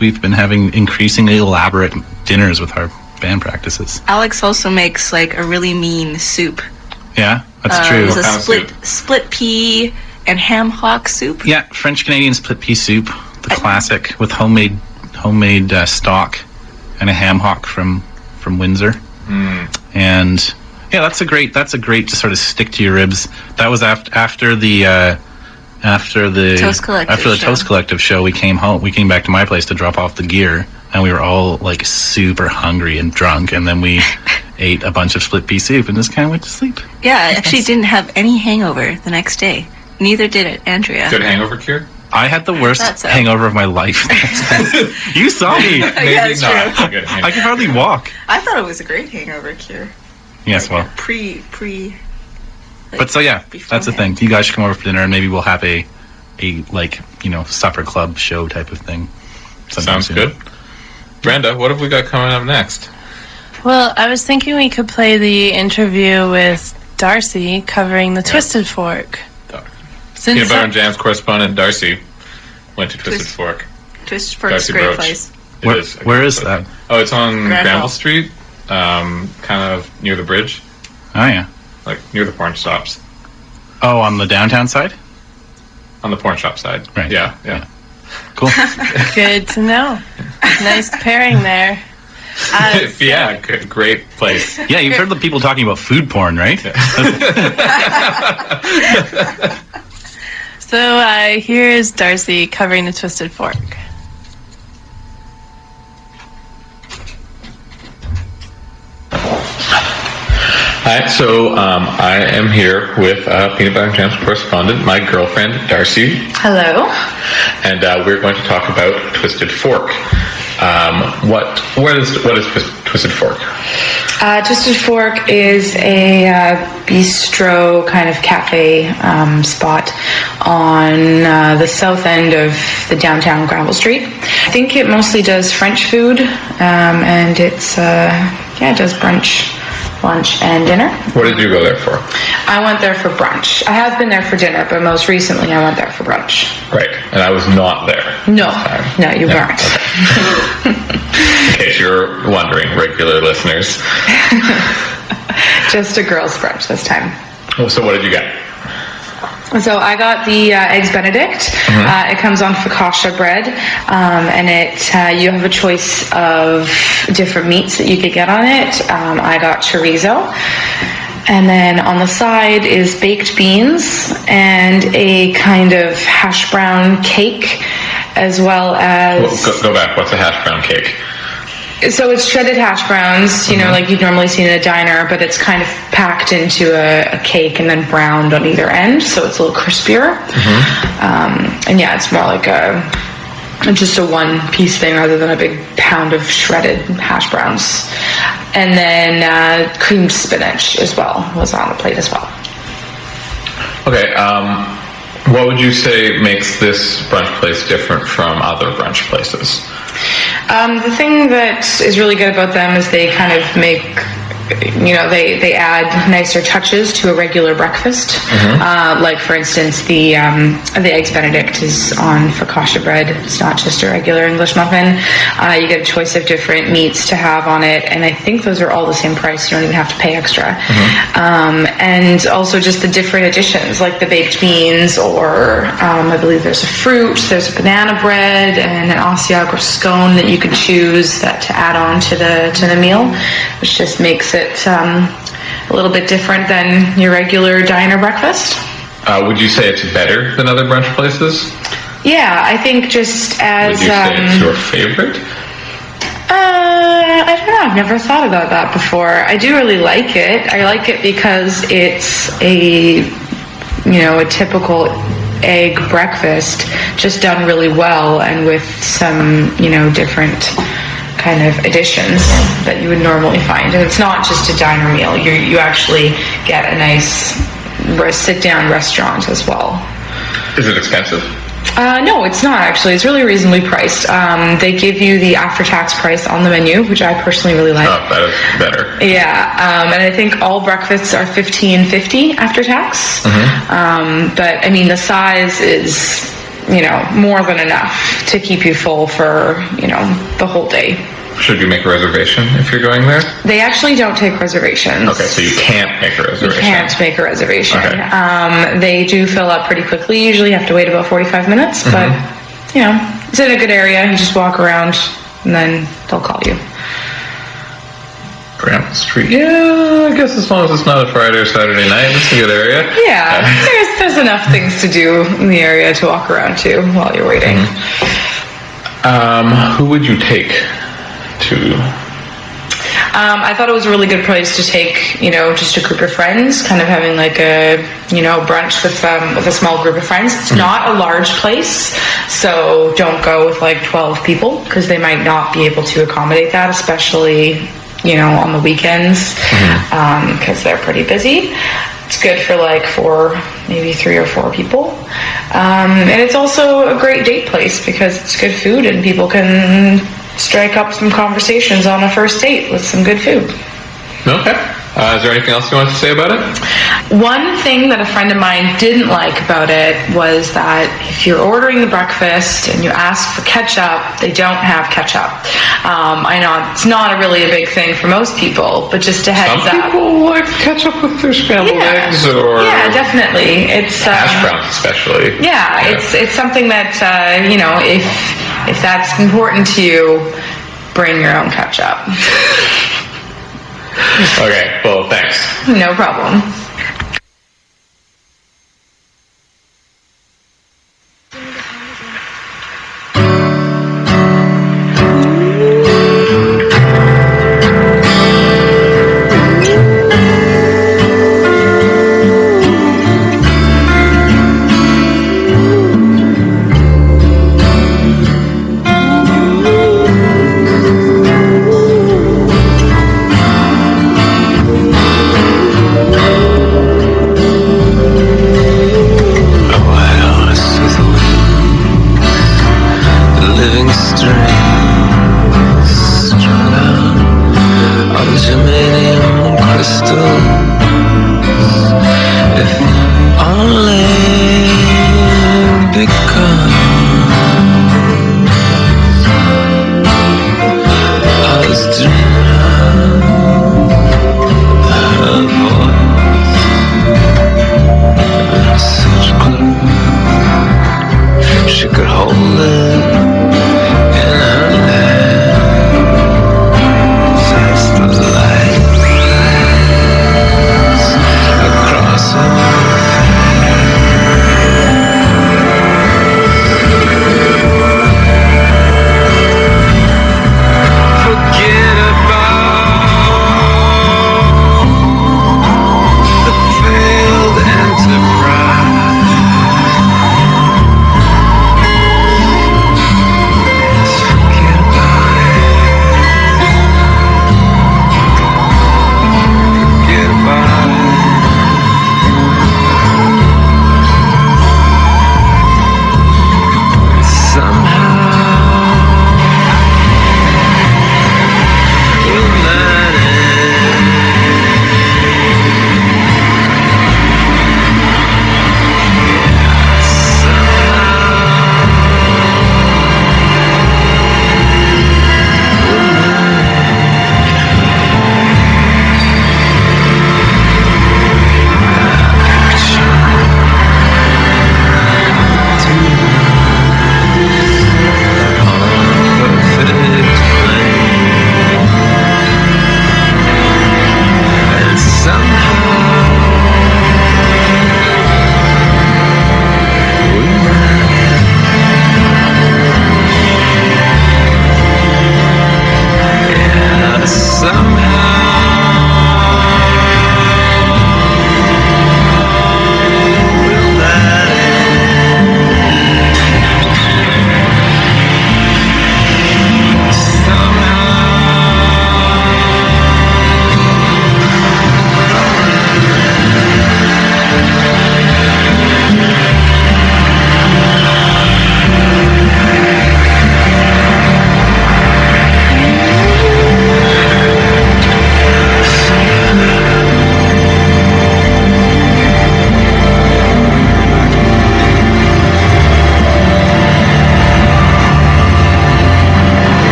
we've been having increasingly elaborate dinners with our band practices. Alex also makes like a really mean soup. Yeah, that's Uh, true. It was a What kind split split pea and ham hock soup. Yeah, French Canadian split pea soup, the classic with homemade homemade uh, stock and a ham hock from from Windsor. Mm. And yeah, that's a great that's a great to sort of stick to your ribs. That was after after the uh, after the Toast Collective after the show. Toast Collective show. We came home. We came back to my place to drop off the gear, and we were all like super hungry and drunk. And then we (laughs) ate a bunch of split pea soup and just kind of went to sleep. Yeah, I actually didn't have any hangover the next day. Neither did it, Andrea. Good hangover cure? I had the worst so. hangover of my life. (laughs) (laughs) you saw me. Maybe Yeah, it's not. true. good (laughs) I hangover. could hardly walk. I thought it was a great hangover cure. Yes, well, Pre pre. but so yeah, that's the thing. You guys should come over for dinner, and maybe we'll have a, a like you know supper club show type of thing. Sounds soon. good. Brenda, what have we got coming up next? Well, I was thinking we could play the interview with Darcy covering the Twisted Fork. Peanut Since Butter and Jams correspondent Darcy went to Twisted Twist- Fork. Twist for Darcy great Broach. place. It Where- is a where good is place. that? Oh, it's on Granville. Granville Street, um, kind of near the bridge, Oh yeah. like near the porn shops. Oh, on the downtown side. On the porn shop side. Right. Yeah, yeah. Cool. (laughs) Good to know. nice pairing there. Uh, (laughs) yeah, good, great place. Yeah, you've heard the people talking about food porn, right? (laughs) so uh, here's Darcy covering the Twisted Fork. Hi, so um, I am here with uh, Peanut Butter and Jams correspondent, my girlfriend Darcy, Hello. and uh, we're going to talk about Twisted Fork. Um, what what is what is Twisted Fork? Uh, Twisted Fork is a uh, bistro kind of cafe um, spot on uh, the south end of the downtown Granville Street. I think it mostly does French food, um, and it's uh, yeah, it does brunch, lunch, and dinner. What did you go there for? I went there for brunch. I have been there for dinner, but most recently I went there for brunch. Right, and I was not there. No, no, you weren't. (laughs) In case you're wondering, regular listeners. (laughs) Just a girls' brunch this time. Oh, So what did you get? So I got the uh, eggs Benedict. Uh, it comes on focaccia bread, um, and it uh, you have a choice of different meats that you could get on it. Um, I got chorizo, and then on the side is baked beans and a kind of hash brown cake, as well as Well, go, go back. What's a hash brown cake? So it's shredded hash browns, you know, like you'd normally see in a diner, but it's kind of packed into a, a cake and then browned on either end, so it's a little crispier. Um, and yeah, it's more like a just a one piece thing rather than a big pound of shredded hash browns. And then uh, creamed spinach as well was on the plate as well. Okay. Um, what would you say makes this brunch place different from other brunch places? Um, the thing that is really good about them is they kind of make, you know, they, they add nicer touches to a regular breakfast. Uh, like, for instance, the um, the eggs Benedict is on focaccia bread. It's not just a regular English muffin. Uh, you get a choice of different meats to have on it, and I think those are all the same price. You don't even have to pay extra. Um, and also just the different additions, like the baked beans, or um, I believe there's a fruit, there's a banana bread, and an Asiago scone that you can choose that to add on to the to the meal, which just makes it um, a little bit different than your regular diner breakfast. Uh, would you say it's better than other brunch places? Yeah, I think just as Would you say it's um, your favorite? Uh, I don't know. I've never thought about that before. I do really like it. I like it because it's a, you know, a typical egg breakfast, just done really well and with some, you know, different kind of additions that you would normally find. And it's not just a diner meal. You you actually get a nice sit down restaurant as well. Is it expensive? Uh, no, it's not actually. It's really reasonably priced. Um, they give you the after tax price on the menu, which I personally really like. Oh, that is better. Yeah, um, and I think all breakfasts are fifteen fifty after tax. Um, but I mean, the size is you know more than enough to keep you full for you know the whole day. Should you make a reservation if you're going there? They actually don't take reservations. Okay, so you can't make a reservation. You can't make a reservation. Okay. Um, they do fill up pretty quickly. Usually, you have to wait about forty-five minutes, but Mm-hmm. you know, it's in a good area. You just walk around, and then they'll call you. Granville Street. Yeah, I guess as long as it's not a Friday or Saturday night, it's a good area. Yeah, (laughs) there's there's enough things to do in the area to walk around to while you're waiting. Um, who would you take to? Um, I thought it was a really good place to take, you know, just a group of friends, kind of having like a, you know, brunch with um, with a small group of friends. It's not a large place, so don't go with like twelve people because they might not be able to accommodate that, especially, you know, on the weekends because they're pretty busy. It's good for like four, maybe three or four people, um, and it's also a great date place because it's good food and people can strike up some conversations on a first date with some good food. Okay. Uh, is there anything else you want to say about it? One thing that a friend of mine didn't like about it was that if you're ordering the breakfast and you ask for ketchup, they don't have ketchup. Um, I know it's not a really a big thing for most people, but just a heads Some up. people like ketchup with their scrambled Yeah. eggs or Yeah, definitely. It's um, hash browns, especially. Yeah, it's it's something that uh, you know if if that's important to you, bring your own ketchup. (laughs) Okay, well, thanks. No problem.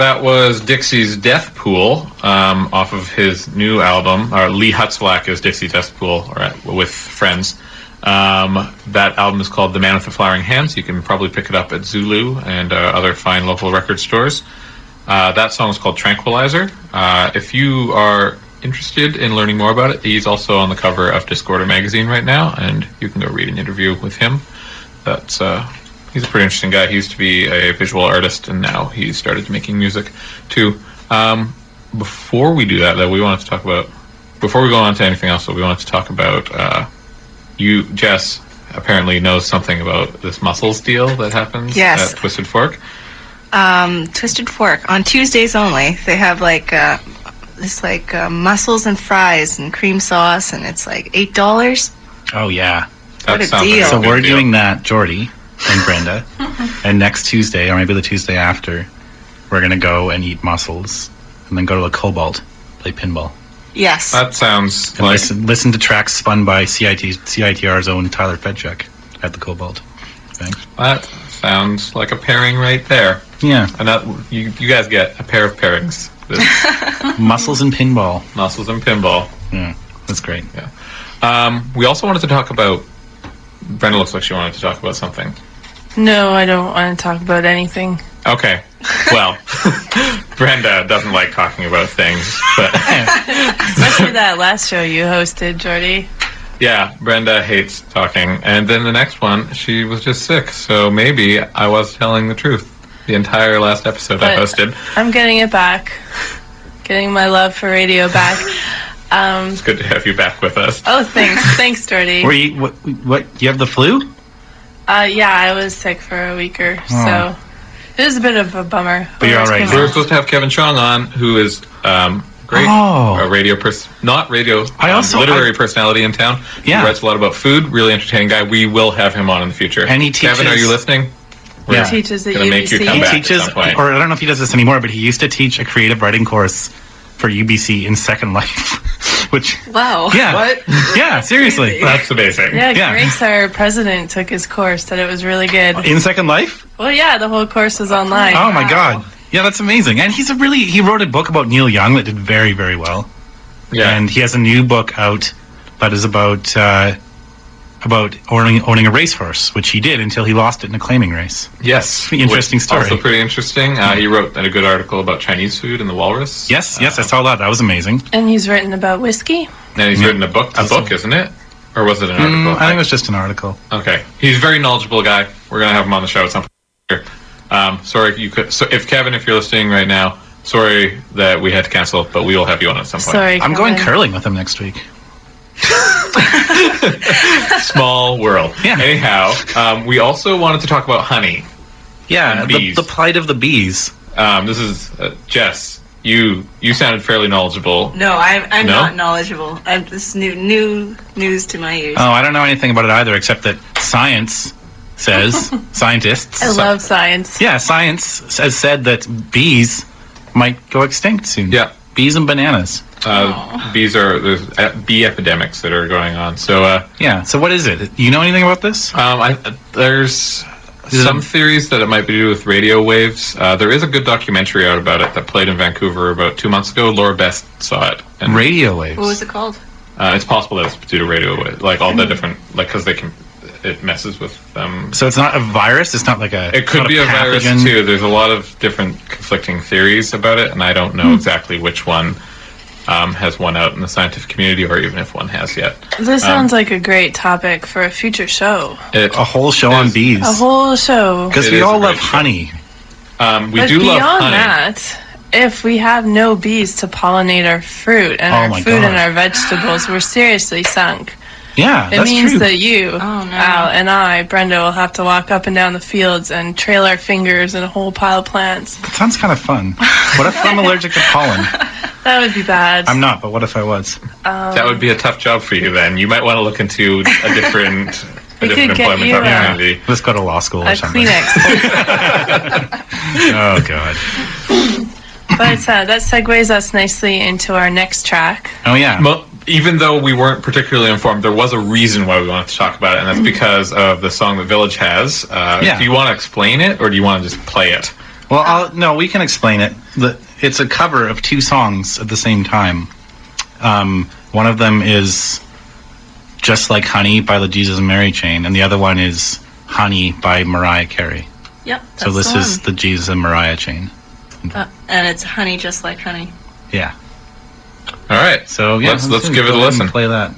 That was Dixie's Death Pool um, off of his new album, or Lee Hutzulak is Dixie's Death Pool, at, with friends. Um, that album is called The Man with the Flowering Hands. You can probably pick it up at Zulu and uh, other fine local record stores. Uh, that song is called Tranquilizer. Uh, if you are interested in learning more about it, he's also on the cover of Discorder magazine right now, and you can go read an interview with him. That's uh, he's a pretty interesting guy. He used to be a visual artist, and now he's started making music too. Um, before we do that, though, we wanted to talk about. Before we go on to anything else, though, we wanted to talk about. Uh, you, Jess, apparently knows something about this mussels deal that happens Yes. at Twisted Fork. um, Twisted Fork on Tuesdays only. They have like uh, this like uh, mussels and fries and cream sauce, and it's like eight dollars. Oh yeah. What a sounds like a deal. So we're deal. doing that, Jordy and Brenda. (laughs) and next Tuesday, or maybe the Tuesday after, we're gonna go and eat mussels, and then go to a Cobalt, play pinball. Yes. That sounds And listen, listen to tracks spun by CIT, CITR's own Tyler Fedchuk at the Cobalt. Thanks. That sounds like a pairing right there. Yeah. And that you you guys get a pair of pairings. (laughs) Mussels and pinball. Mussels and pinball. Yeah, that's great. Yeah. Um, we also wanted to talk about. Brenda looks like she wanted to talk about something. No, I don't want to talk about anything. Okay. Well, (laughs) Brenda doesn't like talking about things, but (laughs) Especially that last show you hosted, Jordy. yeah, Brenda hates talking. And then the next one, she was just sick, so maybe I was telling the truth. The entire last episode I hosted. I'm getting it back. Getting my love for radio back. Um, (laughs) It's good to have you back with us. oh, thanks. Thanks, Jordy. Were you what? What? You have the flu? Uh, yeah, I was sick for a week or Oh. so. It was a bit of a bummer. But you're I all was right. gonna- We were supposed to have Kevin Chong on, who is um, great, Oh. a radio person, not radio, I um, also- literary personality in town. Yeah. he writes a lot about food. Really entertaining guy. We will have him on in the future. And he Kevin, are teaches- you listening? We're Yeah. teaches at gonna make you UBC. come He back teaches, at some point. or I don't know if he does this anymore, but he used to teach a creative writing course for UBC in Second Life, (laughs) which Wow. yeah, What? yeah, seriously, That's amazing. Yeah, Yeah. Grace, our president, took his course. Said it was really good. in Second Life. Well, yeah, the whole course was online. Oh my god, yeah, that's amazing. And he's a really he wrote a book about Neil Young that did very very well. Yeah. and he has a new book out that is about uh, about owning owning a racehorse, which he did until he lost it in a claiming race. Yes, Interesting Which- story. Also pretty interesting. Uh, he wrote a good article about Chinese food and the walrus. Yes, yes, I saw that. That was amazing. And he's written about whiskey. And he's written a book. A book, isn't it? Or was it an article? Mm, I think it was just an article. Okay, he's a very knowledgeable guy. We're gonna have him on the show at some point. Here. Um, sorry if you could. So if Kevin, if you're listening right now, sorry that we had to cancel, but we will have you on at some point. Sorry, I'm going curling with him next week. (laughs) Small world. Yeah. Anyhow, um, we also wanted to talk about honey. Yeah, And the, the plight of the bees. Um, this is uh, Jess. You you sounded fairly knowledgeable. No, I'm, I'm No? not knowledgeable. I'm, this is new new news to my ears. Oh, I don't know anything about it either, except that science says (laughs) scientists. I love science. Yeah, science has said that bees might go extinct soon. Yeah. Bees and bananas. Uh, bees are there's uh, bee epidemics that are going on. So uh, Yeah. So what is it? You know anything about this? Um, I, there's Is some a- theories that it might be to do with radio waves. Uh, there is a good documentary out about it that played in Vancouver about two months ago. Laura Best saw it. And, Radio waves. What was it called? uh, it's possible that it's due to radio waves, like all the different, like because they can, it messes with them. So it's not a virus. It's not like a. It could be a virus too. There's a lot of different conflicting theories about it, and I don't know exactly which one um, has won out in the scientific community, or even if one has yet. This sounds like a great topic for a future show. It, A whole show on Is- bees. A whole show. Because we all love show. honey. um, we but do beyond love honey. Beyond that, if we have no bees to pollinate our fruit and Oh our food God. and our vegetables, we're seriously sunk. Yeah, It that's means true. that you, Oh, no. Al, and I, Brenda, will have to walk up and down the fields and trail our fingers in a whole pile of plants. That sounds kind of fun. What if I'm allergic to pollen? (laughs) That would be bad. I'm not, but what if I was? Um, That would be a tough job for you. Then you might want to look into a (laughs) different, a different could get employment you, uh, opportunity. Let's go to law school or a something. Kleenex. (laughs) Oh god. but uh, that segues us nicely into our next track. Oh yeah. Well, even though we weren't particularly informed, there was a reason why we wanted to talk about it, and that's because of the song that Village has. Uh, Yeah. Do you want to explain it, or do you want to just play it? Well, I'll, no, we can explain it. The, it's a cover of two songs at the same time. Um, one of them is "Just Like Honey" by the Jesus and Mary Chain, and the other one is "Honey" by Mariah Carey. Yep. so this the is the Jesus and Mariah chain. Uh, and it's honey, just like honey. Yeah. All right. So yeah, let's let's give it a listen. Play that.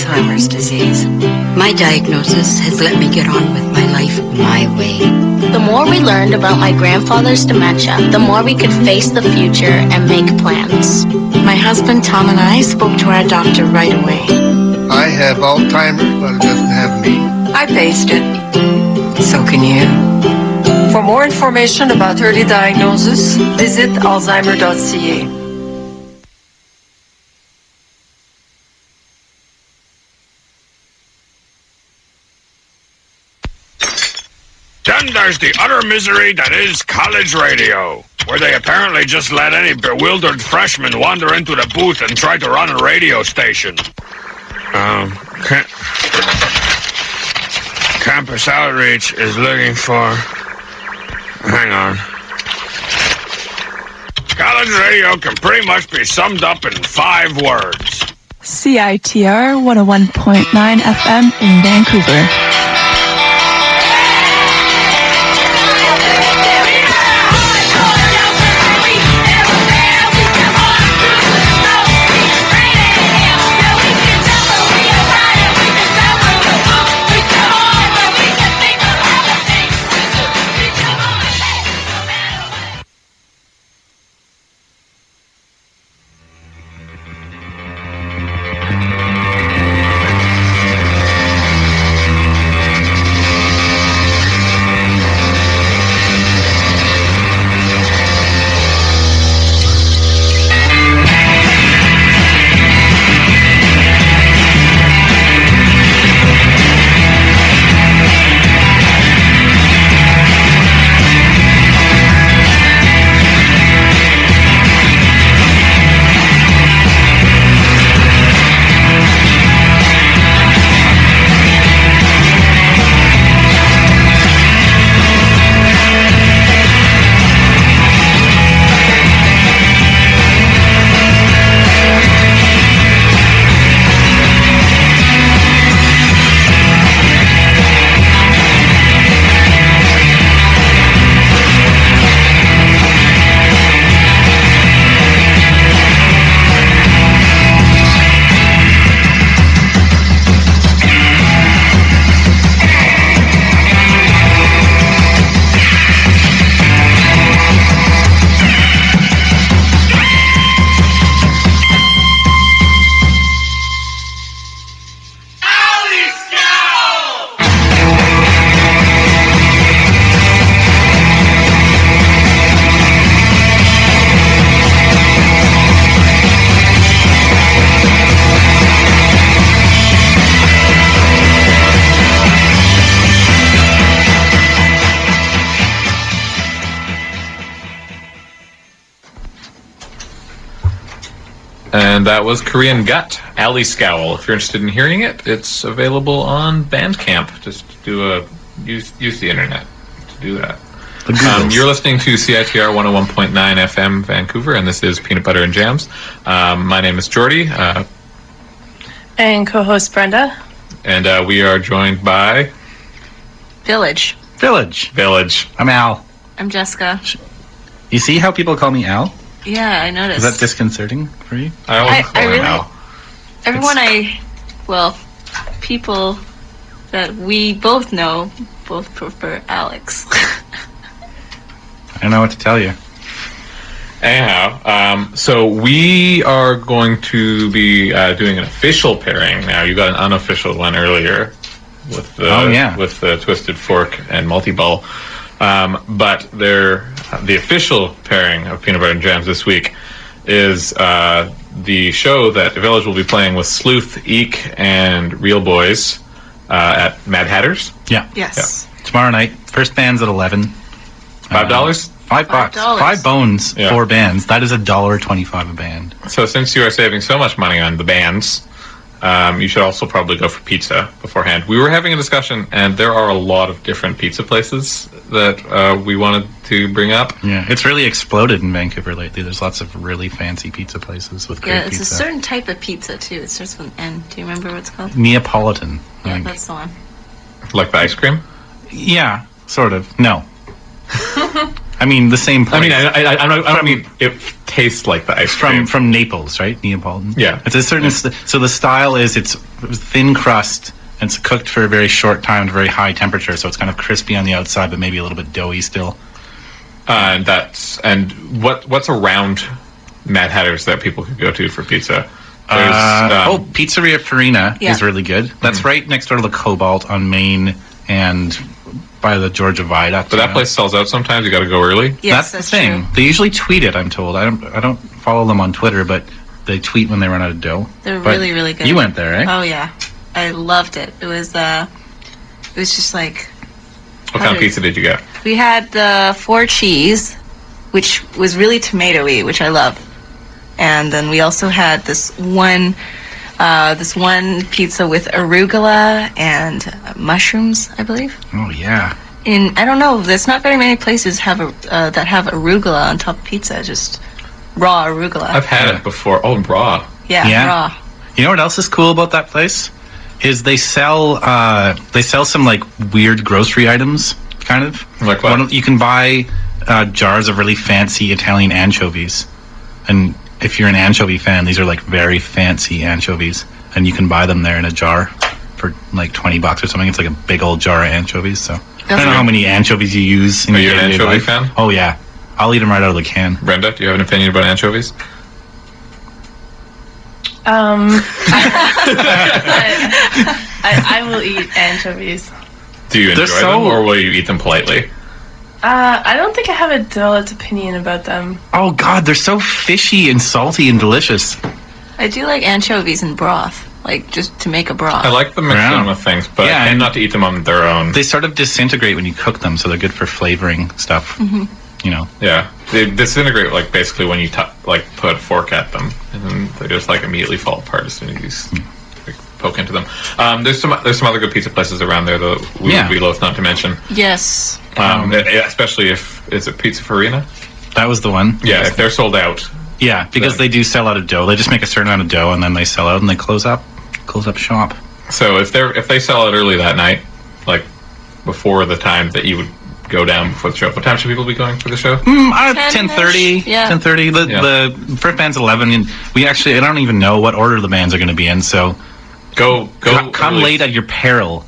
Alzheimer's disease. My diagnosis has let me get on with my life my way. The more we learned about my grandfather's dementia, the more we could face the future and make plans. My husband Tom and I spoke to our doctor right away. I have Alzheimer's, but it doesn't have me. I faced it. So can you. For more information about early diagnosis, visit alzheimer.ca. Then there's the utter misery that is college radio, where they apparently just let any bewildered freshman wander into the booth and try to run a radio station. Um, ca- Campus Outreach is looking for. Hang on. College radio can pretty much be summed up in five words. CITR 101.9 FM in Vancouver. That was Korean Gut, Alley Scowl. If you're interested in hearing it, it's available on Bandcamp. Just do a use use the internet to do that. Um, you're listening to CITR 101.9 FM Vancouver, and this is Peanut Butter and Jams. Um, my name is Jordy, uh, And co-host Brenda. and uh, we are joined by Village. Village. Village. I'm Al. I'm Jessica. You see how people call me Al? Yeah, I noticed. Is that disconcerting for you? I I, I really, everyone I, well, people that we both know both prefer Alex. I don't know what to tell you. Anyhow, um, so we are going to be uh, doing an official pairing now. You got an unofficial one earlier with the Oh, yeah. with the twisted fork and multi ball, um, but they're the official pairing of peanut butter and jams this week is uh, the show that Village will be playing with Sleuth, Eek, and Real Boys uh, at Mad Hatters. Yeah. Yes. Tomorrow night, first band's at 11. Five dollars? five bucks. dollars. Five bones, Yeah. four bands. That is a dollar twenty-five a band. So since you are saving so much money on the bands, um, you should also probably go for pizza beforehand. We were having a discussion, and there are a lot of different pizza places that uh, we wanted to bring up. Yeah, it's really exploded in Vancouver lately. There's lots of really fancy pizza places with great pizza. Yeah, it's pizza. a certain type of pizza too. It starts with an N. Do you remember what it's called? Neapolitan. I Yeah, think. that's the one. Like the ice cream? Yeah, sort of. No. (laughs) I mean the same. Place. I mean, I, I, I, don't, I don't mean it tastes like the ice from cream. from Naples, right? Neapolitan. Yeah. It's a certain. st- so the style is it's thin crust. And it's cooked for a very short time at a very high temperature, so it's kind of crispy on the outside, but maybe a little bit doughy still. Uh, and that's and what what's around Mad Hatters that people could go to for pizza? Uh, um, oh, Pizzeria Farina Yeah. is really good. That's right next door to the Cobalt on Main and by the Georgia Viaduct. but that place sells out sometimes. You got to go early. that's, the thing. They usually tweet it. I'm told. I don't. I don't follow them on Twitter, but they tweet when they run out of dough. They're But really, really good. You went there, right? Oh yeah, I loved it. It was uh, it was just like What kind of pizza did you get? we had the four cheese, which was really tomatoey, which I love, and then we also had this one, uh, this one pizza with arugula and uh, mushrooms, I believe. Oh yeah. In I don't know, there's not very many places have a uh, that have arugula on top of pizza, just raw arugula. I've had it before. Oh, raw. yeah, raw. You know what else is cool about that place? Is they sell uh, they sell some like weird grocery items, kind of. Like what? One of- you can buy uh, jars of really fancy Italian anchovies, and if you're an anchovy fan, these are like very fancy anchovies, and you can buy them there in a jar for like twenty bucks or something. It's like a big old jar of anchovies. So I don't know how many anchovies you use. In Are your you an day-to-day anchovy life. fan? Oh yeah, I'll eat them right out of the can. Brenda, do you have an opinion about anchovies? Um, I, (laughs) I, I will eat anchovies. Do you They're enjoy so- them, or will you eat them politely? Uh, I don't think I have a developed opinion about them. Oh god, they're so fishy and salty and delicious. I do like anchovies in broth, like just to make a broth. I like them mixed Yeah. in with things, but Yeah, I tend and- not to eat them on their own. They sort of disintegrate when you cook them, so they're good for flavoring stuff. Mhm. You know. Yeah, they disintegrate like basically when you t- like put a fork at them, and then they just like immediately fall apart as soon as you s- like, poke into them. Um, there's some there's some other good pizza places around there that we Yeah. would be loath not to mention. Yes. Um, e- especially if it's a Pizza Farina. That was the one. Yeah, if they're sold out. Yeah, because they do sell out of dough. They just make a certain amount of dough and then they sell out and they close up, close up shop. So if they're if they sell out early that night, like before the time that you would go down before the show, what time should people be going for the show? Mm, uh, 10.30, Yeah. 10.30. The, Yeah. the first band's 11, and we actually, I don't even know what order the bands are going to be in, so go, go co- come late at your peril.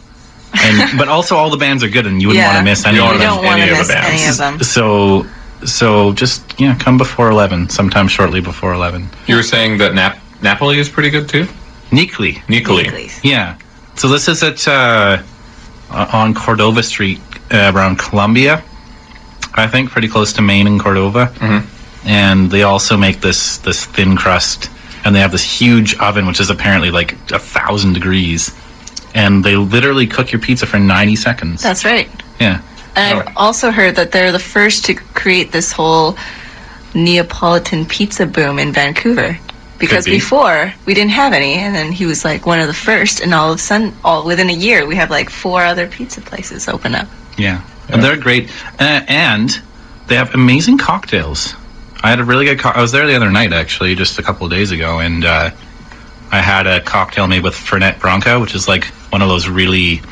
And, (laughs) but also all the bands are good, and you wouldn't Yeah. want to miss any You of them. don't wanna miss any of them. So, so just, yeah, come before 11, sometime shortly before 11. You were saying that Nap- Napoli is pretty good too. Nicli. Nicli. Yeah. So this is at uh, uh, on Cordova Street uh, around Columbia, I think, pretty close to Main and Cordova. Mm-hmm. And they also make this this thin crust, and they have this huge oven, which is apparently like a thousand degrees, and they literally cook your pizza for ninety seconds. That's right. Yeah. And I've also heard that they're the first to create this whole Neapolitan pizza boom in Vancouver. Because be. before we didn't have any, and then he was like one of the first, and all of a sudden, all within a year, we have like four other pizza places open up. Yeah, and they're great, uh, and they have amazing cocktails. I had a really good. Co- I was there the other night, actually, just a couple of days ago, and uh, I had a cocktail made with Fernet Branca, which is like one of those really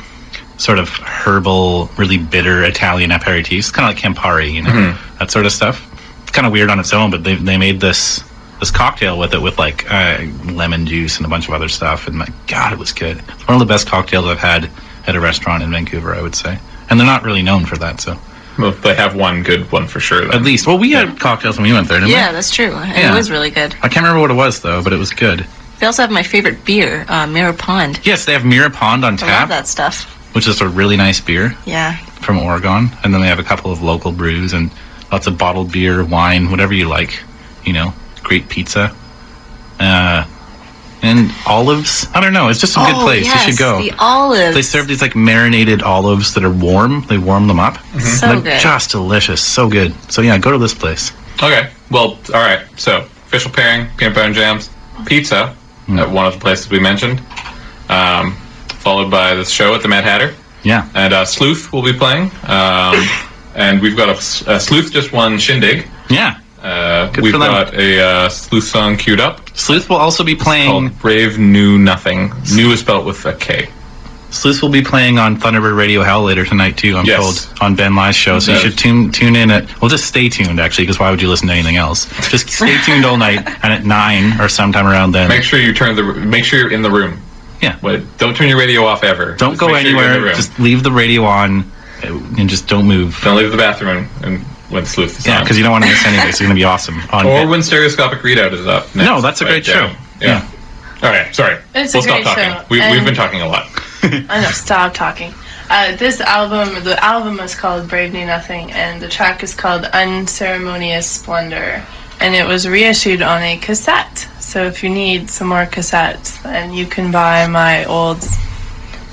sort of herbal, really bitter Italian aperitifs, kind of like Campari, you know, Mhm. that sort of stuff. It's kind of weird on its own, but they they made this this cocktail with it with like uh, lemon juice and a bunch of other stuff, and my God, it was good. It's one of the best cocktails I've had at a restaurant in Vancouver, I would say, and they're not really known for that, so. Well, they have one good one for sure. Then. At least, well, we had cocktails when we went there, didn't yeah, we? that's true. And Yeah. It was really good. I can't remember what it was though, but it was good. They also have my favorite beer, uh, Mirror Pond. Yes, they have Mirror Pond on I love tap, that stuff. which is a really nice beer Yeah. from Oregon, and then they have a couple of local brews and lots of bottled beer, wine, whatever you like. You know, great pizza, uh, and olives. I don't know. It's just a good Oh, place. yes, you should go. The olives. They serve these like marinated olives that are warm. They warm them up. So They're good. just delicious. So good. So yeah, go to this place. Okay. Well, all right. So official pairing: peanut butter and jams, pizza at one of the places we mentioned, um, followed by the show at the Mad Hatter. Yeah. And uh, Sleuth will be playing. Um, (laughs) and we've got a, a Sleuth just won Shindig. Yeah. Uh, we've got a uh, Sleuth song queued up. Sleuth will also be playing. Brave New Nothing. New is spelled with a K. Sleuth will be playing on Thunderbird Radio Hell later tonight too. I'm Yes. told on Ben Lie's show, so you should tune tune in at. Well, just stay tuned actually, because why would you listen to anything else? Just (laughs) stay tuned all night, and at nine or sometime around then. Make sure you turn the. Make sure you're in the room. Yeah. But don't turn your radio off ever. don't Just go make sure you're in the anywhere. room. Just leave the radio on, uh, and just don't move. Don't leave the bathroom and when Sleuth is Yeah, on. because you don't want to miss anything. It's going to be awesome. On or when Stereoscopic Readout is up. Next, No, that's a great show. Yeah. All right. Sorry. It's we'll great stop talking. show, We, we've been talking a lot. (laughs) I know, stop talking. Uh, this album, the album is called Brave New Nothing, and the track is called Unceremonious Splendor. And it was reissued on a cassette. So if you need some more cassettes, then you can buy my old,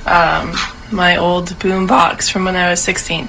um, my old boom box from when I was 16.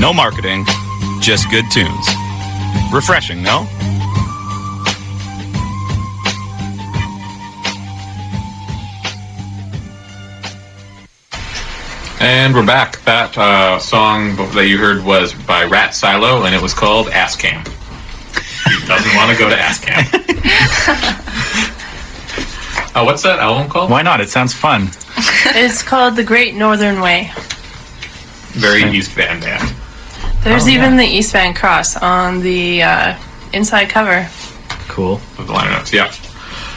no marketing, just good tunes. Refreshing, no? And we're back. That uh, song that you heard was by Rat Silo, and it was called Ass Cam. He doesn't want to go to Ass Cam. (laughs) uh, what's that album called? Why not? It sounds fun. it's called The Great Northern Way. Very East Van band. There's Oh, yeah. even the East Van Cross on the uh, inside cover. Cool. Of the liner notes, yeah.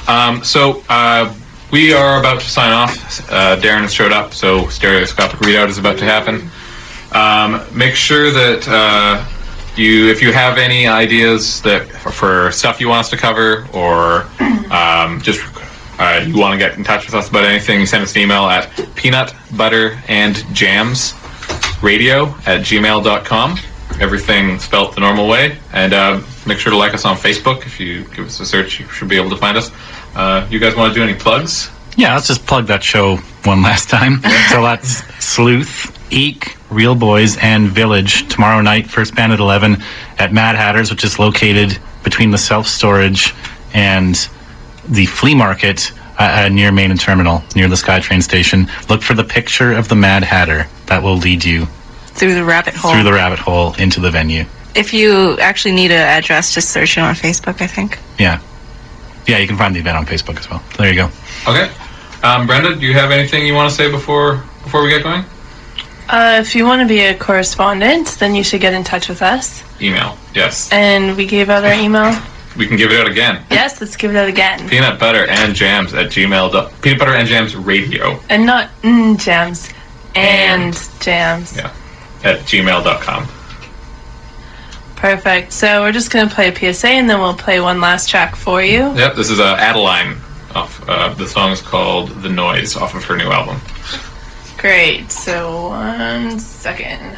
Um, so uh, we are about to sign off. Uh, Darren has showed up, so stereoscopic readout is about to happen. Um, make sure that uh, you, if you have any ideas that for, for stuff you want us to cover, or um, just uh, you want to get in touch with us about anything, send us an email at peanut butter and jams radio at gmail.com. Everything spelt the normal way. And uh, make sure to like us on Facebook. If you give us a search, you should be able to find us. Uh, you guys want to do any plugs? Yeah, let's just plug that show one (laughs) last time. so that's Sleuth, Eek, Real Boys, and Village tomorrow night, first band at 11 at Mad Hatters, which is located between the self storage and the flea market uh, uh, near Main and Terminal, near the SkyTrain station. Look for the picture of the Mad Hatter. That will lead you Through the rabbit hole. through the rabbit hole into the venue. if you actually need an address, just search it on Facebook, I think. Yeah. Yeah, you can find the event on Facebook as well. There you go. Okay. Um, Brenda, do you have anything you want to say before before we get going? Uh, if you want to be a correspondent, then you should get in touch with us. Email. Yes. And we gave out our email. We can give it out again. Yes, let's give it out again. Peanut butter and jams at gmail. dot- Peanut butter and jams radio And not mm, jams. And jams. Yeah. at gmail.com. Perfect. So we're just going to play a PSA and then we'll play one last track for you. Yep, this is uh, Adeline. Off, uh, the song is called The Noise off of her new album. Great. So one second.